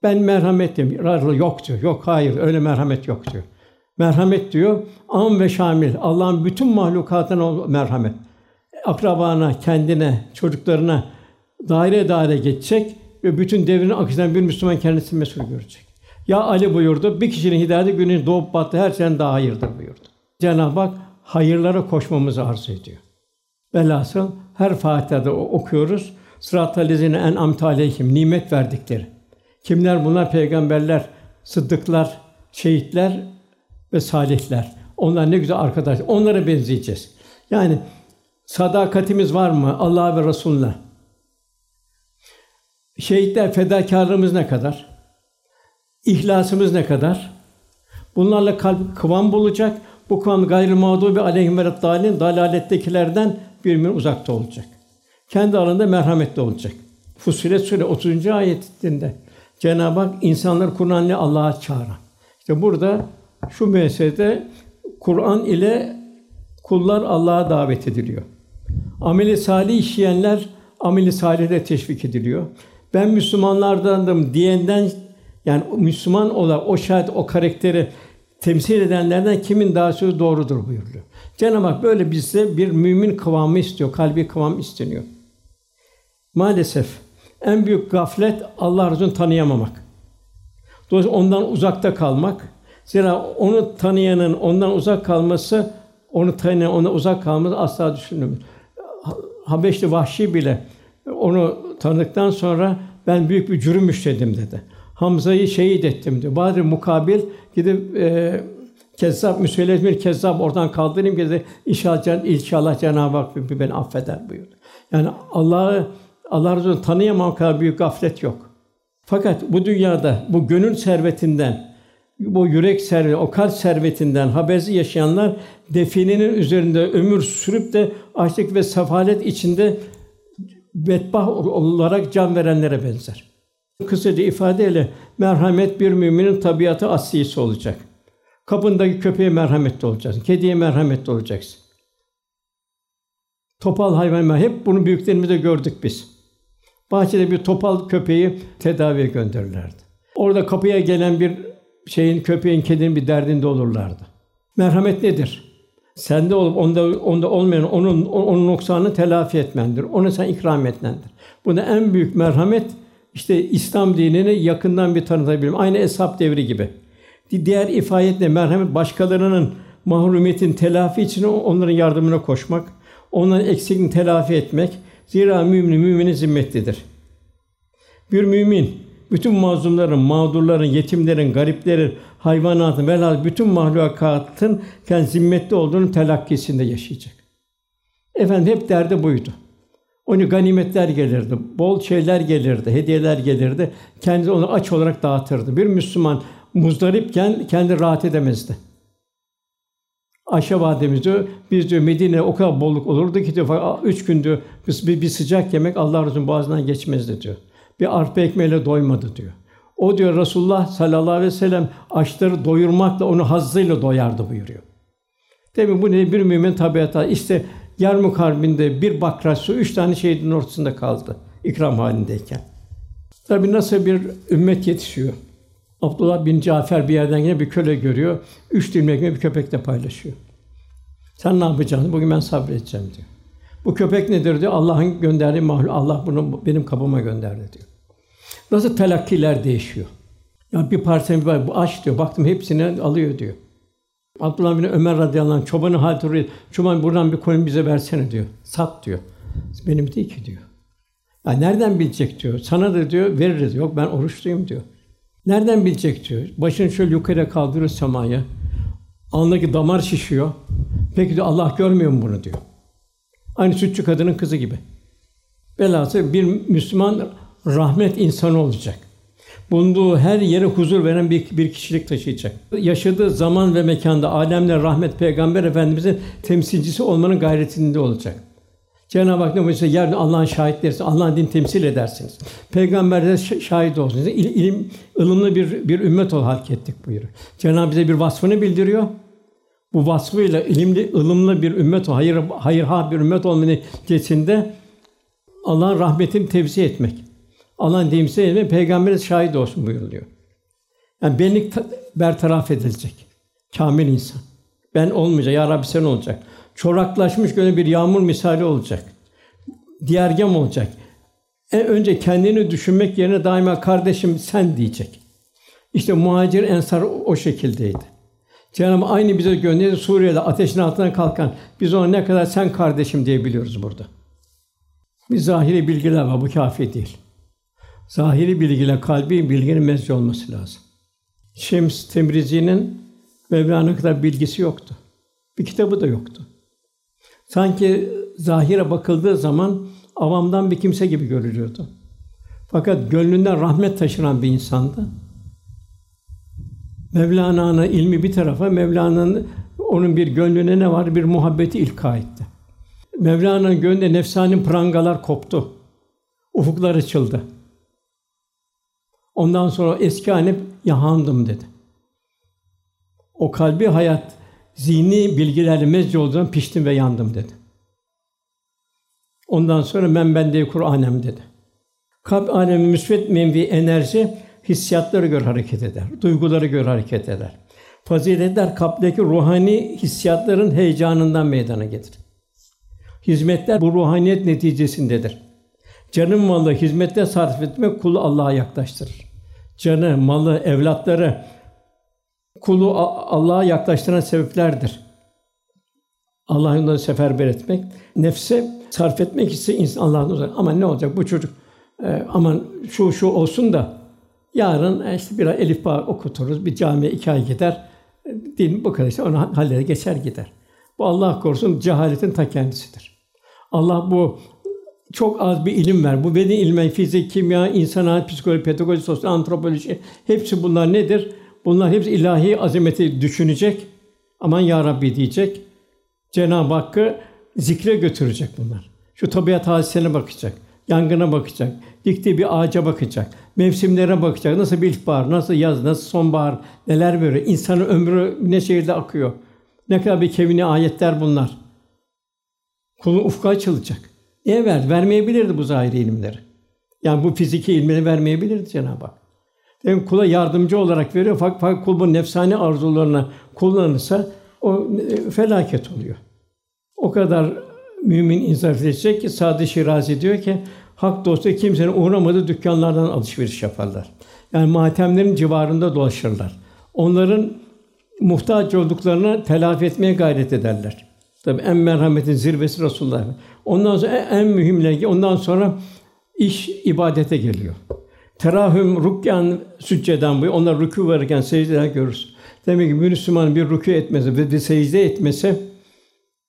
Ben merhametliyim. Yok diyor. Yok hayır öyle merhamet yok diyor. Merhamet diyor am ve şamil. Allah'ın bütün mahlukatına merhamet. Akrabana, kendine, çocuklarına daire daire geçecek ve bütün devrin akışından bir Müslüman kendisini mesul görecek. Ya Ali buyurdu, bir kişinin hidayeti günün doğup battı her şeyden daha hayırdır buyurdu. Cenab-ı Hak hayırlara koşmamızı arzu ediyor. Velhasıl her Fatiha'da okuyoruz. Sırat-ı lezine en amte nimet verdikleri. Kimler bunlar? Peygamberler, sıddıklar, şehitler ve salihler. Onlar ne güzel arkadaş. Onlara benzeyeceğiz. Yani sadakatimiz var mı Allah ve Resulüne? Şehitler fedakarlığımız ne kadar? İhlasımız ne kadar? Bunlarla kalp kıvam bulacak. Kıvam gayrı mağdubi aleyhim ve dalin dalalettekilerden birbirinden uzakta olacak. Kendi alanında merhametli olacak. Fussilet Sûre 30. ayetinde Cenab-ı Hak insanları Kur'an'la Allah'a çağıran. İşte burada şu meselede Kur'an ile kullar Allah'a davet ediliyor. Ameli salih işleyenler ameli salih'e teşvik ediliyor. Ben Müslümanlardandım diyenden yani Müslüman olan o şahit o karakteri temsil edenlerden kimin daha sözü doğrudur buyuruyor. Cenab-ı Hak böyle bize bir mümin kıvamı istiyor, kalbi kıvam isteniyor. Maalesef en büyük gaflet Allah Resulü'nü tanıyamamak. Dolayısıyla ondan uzakta kalmak. Zira onu tanıyanın ondan uzak kalması, onu tanıyan ona uzak kalması asla düşünülmüyor. Habeşli Vahşi bile onu tanıdıktan sonra ben büyük bir cürüm işledim dedi. Hamza'yı şehit ettim diyor. Badr mukabil gidip e, Kezzap, müsvellet bir kezzap oradan kaldırayım dedi. İnşallah, inşallah Cenab-ı Hak beni affeder buyurdu. Yani Allah'ı Allah Resulü'nü tanıyamam kadar büyük gaflet yok. Fakat bu dünyada bu gönül servetinden, bu yürek serveti, o kalp servetinden habersiz yaşayanlar definenin üzerinde ömür sürüp de açlık ve sefalet içinde bedbah olarak can verenlere benzer. Kısaca ifadeyle merhamet bir müminin tabiatı aslisi olacak. Kapındaki köpeğe merhametli olacaksın. Kediye merhametli olacaksın. Topal hayvan hep bunu büyüklerimizde gördük biz. Bahçede bir topal köpeği tedaviye gönderirlerdi. Orada kapıya gelen bir şeyin köpeğin kedinin bir derdinde olurlardı. Merhamet nedir? Sende olup onda onda olmayan onun onun noksanını telafi etmendir. Onu sen ikram etmendir. Bu da en büyük merhamet işte İslam dinini yakından bir tanıtabilmek. Aynı eshab devri gibi. Diğer ifadetle merhamet başkalarının mahrumiyetin telafi için onların yardımına koşmak, onların eksikliğini telafi etmek. Zira mümin müminin zimmetlidir. Bir mümin bütün mazlumların, mağdurların, yetimlerin, gariplerin, hayvanatın velhâsıl bütün mahlukatın kendi zimmetli olduğunu telakkisinde yaşayacak. Efendim hep derdi buydu. Onu ganimetler gelirdi, bol şeyler gelirdi, hediyeler gelirdi. Kendi onu aç olarak dağıtırdı. Bir Müslüman muzdaripken kendi rahat edemezdi. Ayşe validemiz diyor, biz diyor Medine o kadar bolluk olurdu ki diyor, üç gün diyor, biz bir, bir sıcak yemek Allah Resulü'nün boğazından geçmezdi diyor. Bir arpa ekmeğiyle doymadı diyor. O diyor Resulullah sallallahu aleyhi ve sellem açları doyurmakla onu hazzıyla doyardı buyuruyor. Demek bu ne? Bir mümin tabiata işte Yarmuk Harbi'nde bir bakra üç tane şehidin ortasında kaldı ikram halindeyken. Tabi nasıl bir ümmet yetişiyor. Abdullah bin Cafer bir yerden yine bir köle görüyor. Üç dilim ekmeği bir köpekle paylaşıyor. Sen ne yapacaksın? Bugün ben sabredeceğim diyor. Bu köpek nedir diyor. Allah'ın gönderdiği mahluk. Allah bunu benim kapıma gönderdi diyor. Nasıl telakkiler değişiyor. Ya bir parça var, bu aç diyor. Baktım hepsini alıyor diyor. Abdullah bin Ömer radıyallahu anh çobanı halit çoban buradan bir koyun bize versene diyor. Sat diyor. Benim değil ki diyor. Ya nereden bilecek diyor. Sana da diyor veririz. Yok ben oruçluyum diyor. Nereden bilecek diyor. Başını şöyle yukarı kaldırıyor semaya. Alnındaki damar şişiyor. Peki diyor Allah görmüyor mu bunu diyor. Aynı sütçü kadının kızı gibi. Velhasıl bir Müslüman rahmet insanı olacak. Bulunduğu her yere huzur veren bir, bir kişilik taşıyacak. Yaşadığı zaman ve mekanda alemle rahmet peygamber efendimizin temsilcisi olmanın gayretinde olacak. Cenab-ı Hak ne buyuruyor? Yer Allah'ın şahitleriz. Allah'ın din temsil edersiniz. Peygamber şahit olsunuz. İl, ilim, ılımlı bir bir ümmet ol halk ettik buyuruyor. Cenab-ı bize bir vasfını bildiriyor. Bu vasfıyla ilimli, ılımlı bir ümmet ol, hayır hayırha bir ümmet olmanın neticesinde Allah'ın rahmetini tevzi etmek. Allah'ın temsil etmek, peygamberin şahit olsun buyuruluyor. Yani benlik bertaraf edilecek. Kamil insan. Ben olmayacak, ya Rabbi sen olacak çoraklaşmış böyle bir yağmur misali olacak. Diğergem olacak. En önce kendini düşünmek yerine daima kardeşim sen diyecek. İşte muhacir ensar o şekildeydi. Cenab-ı aynı bize gönderdi Suriye'de ateşin altına kalkan biz ona ne kadar sen kardeşim diyebiliyoruz burada. Bir zahiri bilgiler var bu kafi değil. Zahiri bilgiyle kalbi bilginin mezci olması lazım. Şems Temrizi'nin Mevlana kadar bilgisi yoktu. Bir kitabı da yoktu. Sanki zahire bakıldığı zaman avamdan bir kimse gibi görülüyordu. Fakat gönlünden rahmet taşıran bir insandı. Mevlana'nın ilmi bir tarafa, Mevlana'nın onun bir gönlüne ne var? Bir muhabbeti ilka etti. Mevlana'nın gönlünde nefsani prangalar koptu. Ufuklar açıldı. Ondan sonra eski haline yahandım dedi. O kalbi hayat zihni bilgilerle mezci olduğundan piştim ve yandım dedi. Ondan sonra ben bende Kur'anem dedi. Kalp alemi müsvet menvi enerji hissiyatlara göre hareket eder. Duygulara göre hareket eder. Faziletler kalpteki ruhani hissiyatların heyecanından meydana gelir. Hizmetler bu ruhaniyet neticesindedir. Canın malı hizmette sarf etmek kulu Allah'a yaklaştırır. Canı, malı, evlatları kulu Allah'a yaklaştıran sebeplerdir. Allah'ın yolunda seferber etmek, nefse sarf etmek ise insan Allah'ın uzak. Ama ne olacak bu çocuk? E, aman şu şu olsun da yarın e, işte biraz elif bağ okuturuz, bir camiye iki ay gider. E, din bu kadar işte onu halleder geçer gider. Bu Allah korusun cehaletin ta kendisidir. Allah bu çok az bir ilim ver. Bu beden ilmi, fizik, kimya, insan psikoloji, pedagoji, sosyal antropoloji hepsi bunlar nedir? Bunlar hepsi ilahi azameti düşünecek. Aman ya Rabbi diyecek. Cenab-ı Hakk'ı zikre götürecek bunlar. Şu tabiat hadisesine bakacak, yangına bakacak, diktiği bir ağaca bakacak, mevsimlere bakacak. Nasıl bir ilkbahar, nasıl yaz, nasıl sonbahar, neler böyle. İnsanın ömrü ne şekilde akıyor. Ne kadar bir kevini ayetler bunlar. Kulun ufku açılacak. Niye verdi? Vermeyebilirdi bu zahiri ilimleri. Yani bu fiziki ilmini vermeyebilirdi Cenab-ı Hak. Hem kula yardımcı olarak veriyor. Fakat, fakat kul bu nefsani arzularına kullanırsa o e, felaket oluyor. O kadar mümin insan edecek ki Sadı Şirazi diyor ki hak dostu kimsenin uğramadığı dükkanlardan alışveriş yaparlar. Yani matemlerin civarında dolaşırlar. Onların muhtaç olduklarını telafi etmeye gayret ederler. Tabi en merhametin zirvesi Resulullah. Ondan sonra en mühimleri ondan sonra iş ibadete geliyor. Terahüm rukyan sücceden bu. Onlar rükû verirken secdeler görürüz. Demek ki Müslüman bir rükû etmesi ve bir secde etmesi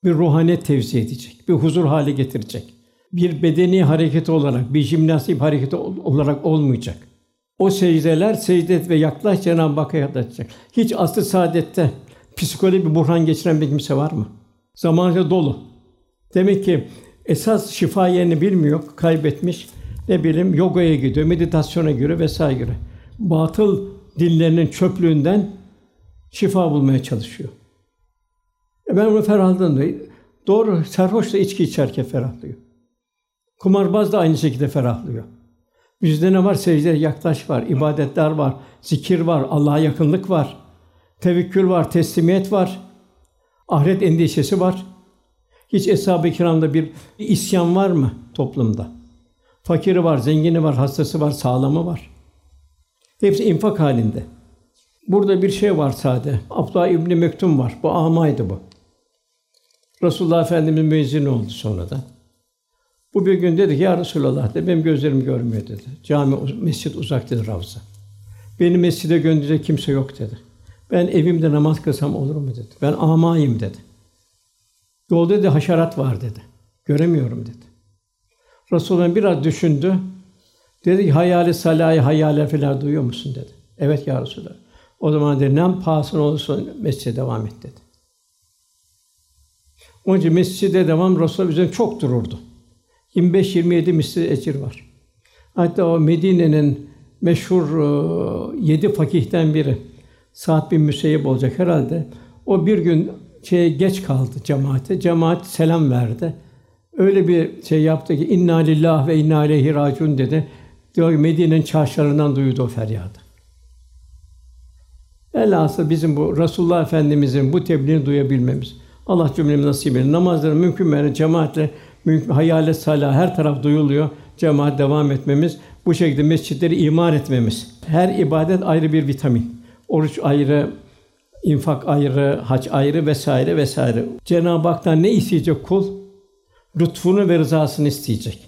bir ruhaniyet tevzi edecek, bir huzur hali getirecek. Bir bedeni hareket olarak, bir jimnastik hareketi olarak olmayacak. O secdeler secde ve yaklaş Cenab-ı Hakk'a yaklaşacak. Hiç asr saadette psikolojik bir buhran geçiren bir kimse var mı? Zamanca dolu. Demek ki esas şifa yerini bilmiyor, kaybetmiş ne bileyim yogaya gidiyor, meditasyona göre vesaire göre. Batıl dinlerinin çöplüğünden şifa bulmaya çalışıyor. E ben onu ferahladım diyor. Doğru, sarhoş da içki içerken ferahlıyor. Kumarbaz da aynı şekilde ferahlıyor. Yüzde ne var? Secdeye yaklaş var, ibadetler var, zikir var, Allah'a yakınlık var, tevekkül var, teslimiyet var, ahiret endişesi var. Hiç eshab-ı kiramda bir isyan var mı toplumda? Fakiri var, zengini var, hastası var, sağlamı var. Hepsi infak halinde. Burada bir şey var sade. Abdullah İbni Mektum var. Bu amaydı bu. Resulullah Efendimiz müezzin oldu sonra da. Bu bir gün dedi ki ya Resulallah dedi, benim gözlerim görmüyor dedi. Cami, mescit uzak dedi Ravza. Beni mescide gönderecek kimse yok dedi. Ben evimde namaz kılsam olur mu dedi. Ben amayım dedi. Yolda dedi haşerat var dedi. Göremiyorum dedi. Resulullah biraz düşündü. Dedi ki hayali salayı hayale falan duyuyor musun dedi. Evet ya Resulallah. O zaman dedi ne pahasına olursa mescide devam et dedi. Onun için mescide devam Resulullah üzerine çok dururdu. 25-27 misli ecir var. Hatta o Medine'nin meşhur yedi fakihten biri Sa'd bin Müseyyib olacak herhalde. O bir gün şeye geç kaldı cemaate. Cemaat selam verdi. Öyle bir şey yaptı ki inna lillah ve inna ileyhi raciun dedi. Diyor Medine'nin çarşılarından duydu o feryadı. Elhasıl bizim bu Resulullah Efendimizin bu tebliğini duyabilmemiz. Allah cümlemizi nasip etsin. Namazları mümkün mertebe cemaatle mümkün hayale salah her taraf duyuluyor. Cemaat devam etmemiz, bu şekilde mescitleri imar etmemiz. Her ibadet ayrı bir vitamin. Oruç ayrı, infak ayrı, hac ayrı vesaire vesaire. Cenab-ı Hak'tan ne isteyecek kul? Lütfunu ve rızasını isteyecek.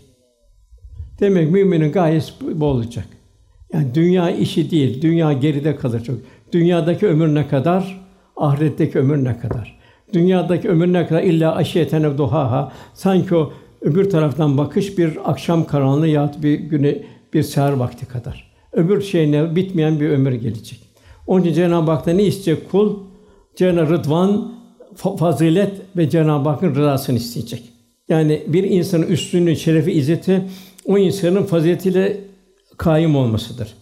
Demek müminin gayesi bu olacak. Yani dünya işi değil, dünya geride kalır çok. Dünyadaki ömür ne kadar, ahiretteki ömür ne kadar. Dünyadaki ömür ne kadar illa aşiyeten duhaha sanki o öbür taraftan bakış bir akşam karanlığı ya bir güne bir seher vakti kadar. Öbür şey ne bitmeyen bir ömür gelecek. Onun için Cenab-ı Hak'ta ne isteyecek kul? Cenab-ı Rıdvan, fazilet ve Cenab-ı Hakk'ın rızasını isteyecek. Yani bir insanın üstünlüğü, şerefi, izzeti o insanın faziletiyle kaim olmasıdır.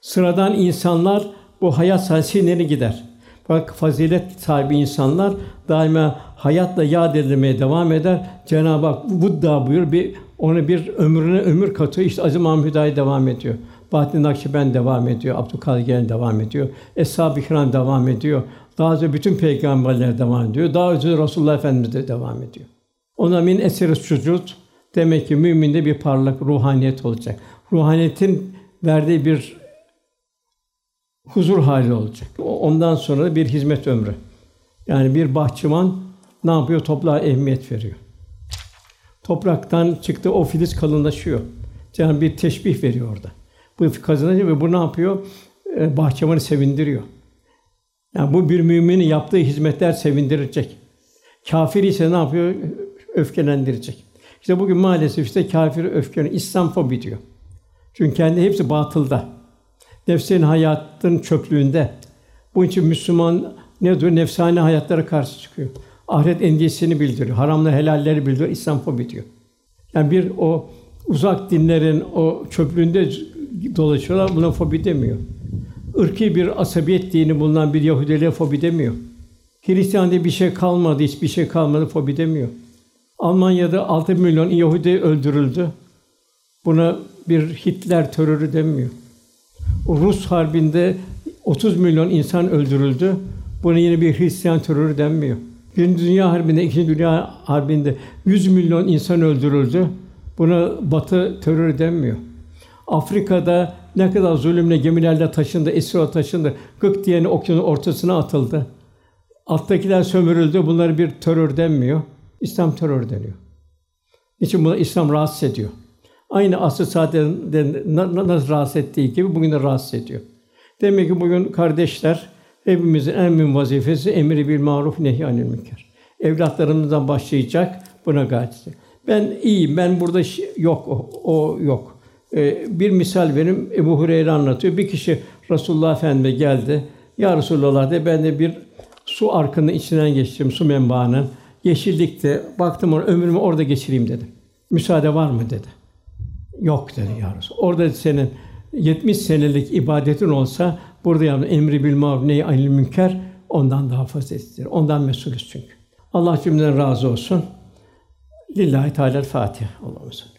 Sıradan insanlar bu hayat sahnesi gider. Bak fazilet sahibi insanlar daima hayatla yad edilmeye devam eder. Cenab-ı Hak Buddha buyur bir onu bir ömrüne ömür katıyor. İşte Aziz Mahmud devam ediyor. Bahattin Nakşibend devam ediyor. Abdülkadir Gelen devam ediyor. Eshab-ı Kiram devam ediyor. Daha önce bütün peygamberler devam ediyor. Daha önce Resulullah Efendimiz de devam ediyor. Ona min eseri sucud demek ki müminde bir parlak ruhaniyet olacak. Ruhaniyetin verdiği bir huzur hali olacak. Ondan sonra bir hizmet ömrü. Yani bir bahçıvan ne yapıyor? Toprağa ehemmiyet veriyor. Topraktan çıktı o filiz kalınlaşıyor. Yani bir teşbih veriyor orada. Bu kazanınca ve bu ne yapıyor? Ee, bahçıvanı sevindiriyor. Yani bu bir müminin yaptığı hizmetler sevindirecek. Kafir ise ne yapıyor? Öfkelendirecek. İşte bugün maalesef işte kafir öfkeni İslam fobi diyor. Çünkü kendi hepsi batılda. Nefsin hayatın çöplüğünde. Bu için Müslüman ne diyor? Nefsane hayatlara karşı çıkıyor. Ahiret endişesini bildiriyor. Haramla helalleri bildiriyor. İslam fobi diyor. Yani bir o uzak dinlerin o çöplüğünde dolaşıyorlar. Buna fobi demiyor. Irki bir asabiyet dini bulunan bir Yahudiliğe fobi demiyor. Hristiyan diye bir şey kalmadı, hiçbir şey kalmadı fobi demiyor. Almanya'da 6 milyon Yahudi öldürüldü. Buna bir Hitler terörü demiyor. Rus harbinde 30 milyon insan öldürüldü. Buna yine bir Hristiyan terörü denmiyor. Birinci Dünya Harbi'nde, İkinci Dünya Harbi'nde 100 milyon insan öldürüldü. Buna Batı terörü denmiyor. Afrika'da ne kadar zulümle gemilerle taşındı, esir taşındı. Gık diyeni okyanun ortasına atıldı. Alttakiler sömürüldü. Bunları bir terör denmiyor. İslam terör deniyor. Niçin buna İslam rahatsız ediyor? Aynı asr saadetinde nasıl rahatsız ettiği gibi bugün de rahatsız ediyor. Demek ki bugün kardeşler hepimizin en mühim vazifesi emri bil maruf nehy anil münker. Evlatlarımızdan başlayacak buna gayret Ben iyiyim, ben burada yok, o, o yok. Ee, bir misal verim, Ebu Hureyre anlatıyor. Bir kişi Resulullah Efendimiz'e geldi. Ya Resulullah de ben de bir su arkının içinden geçtim, su menbaının. Yeşillikte, baktım ona, ömrümü orada geçireyim dedim. Müsaade var mı dedi. Yok dedi ya Resulallah. Orada senin 70 senelik ibadetin olsa burada yani emri bil maruf nehy anil münker ondan daha faziletlidir. Ondan mesulüz çünkü. Allah cümleden razı olsun. Lillahi Teala Fatiha. Allah'ım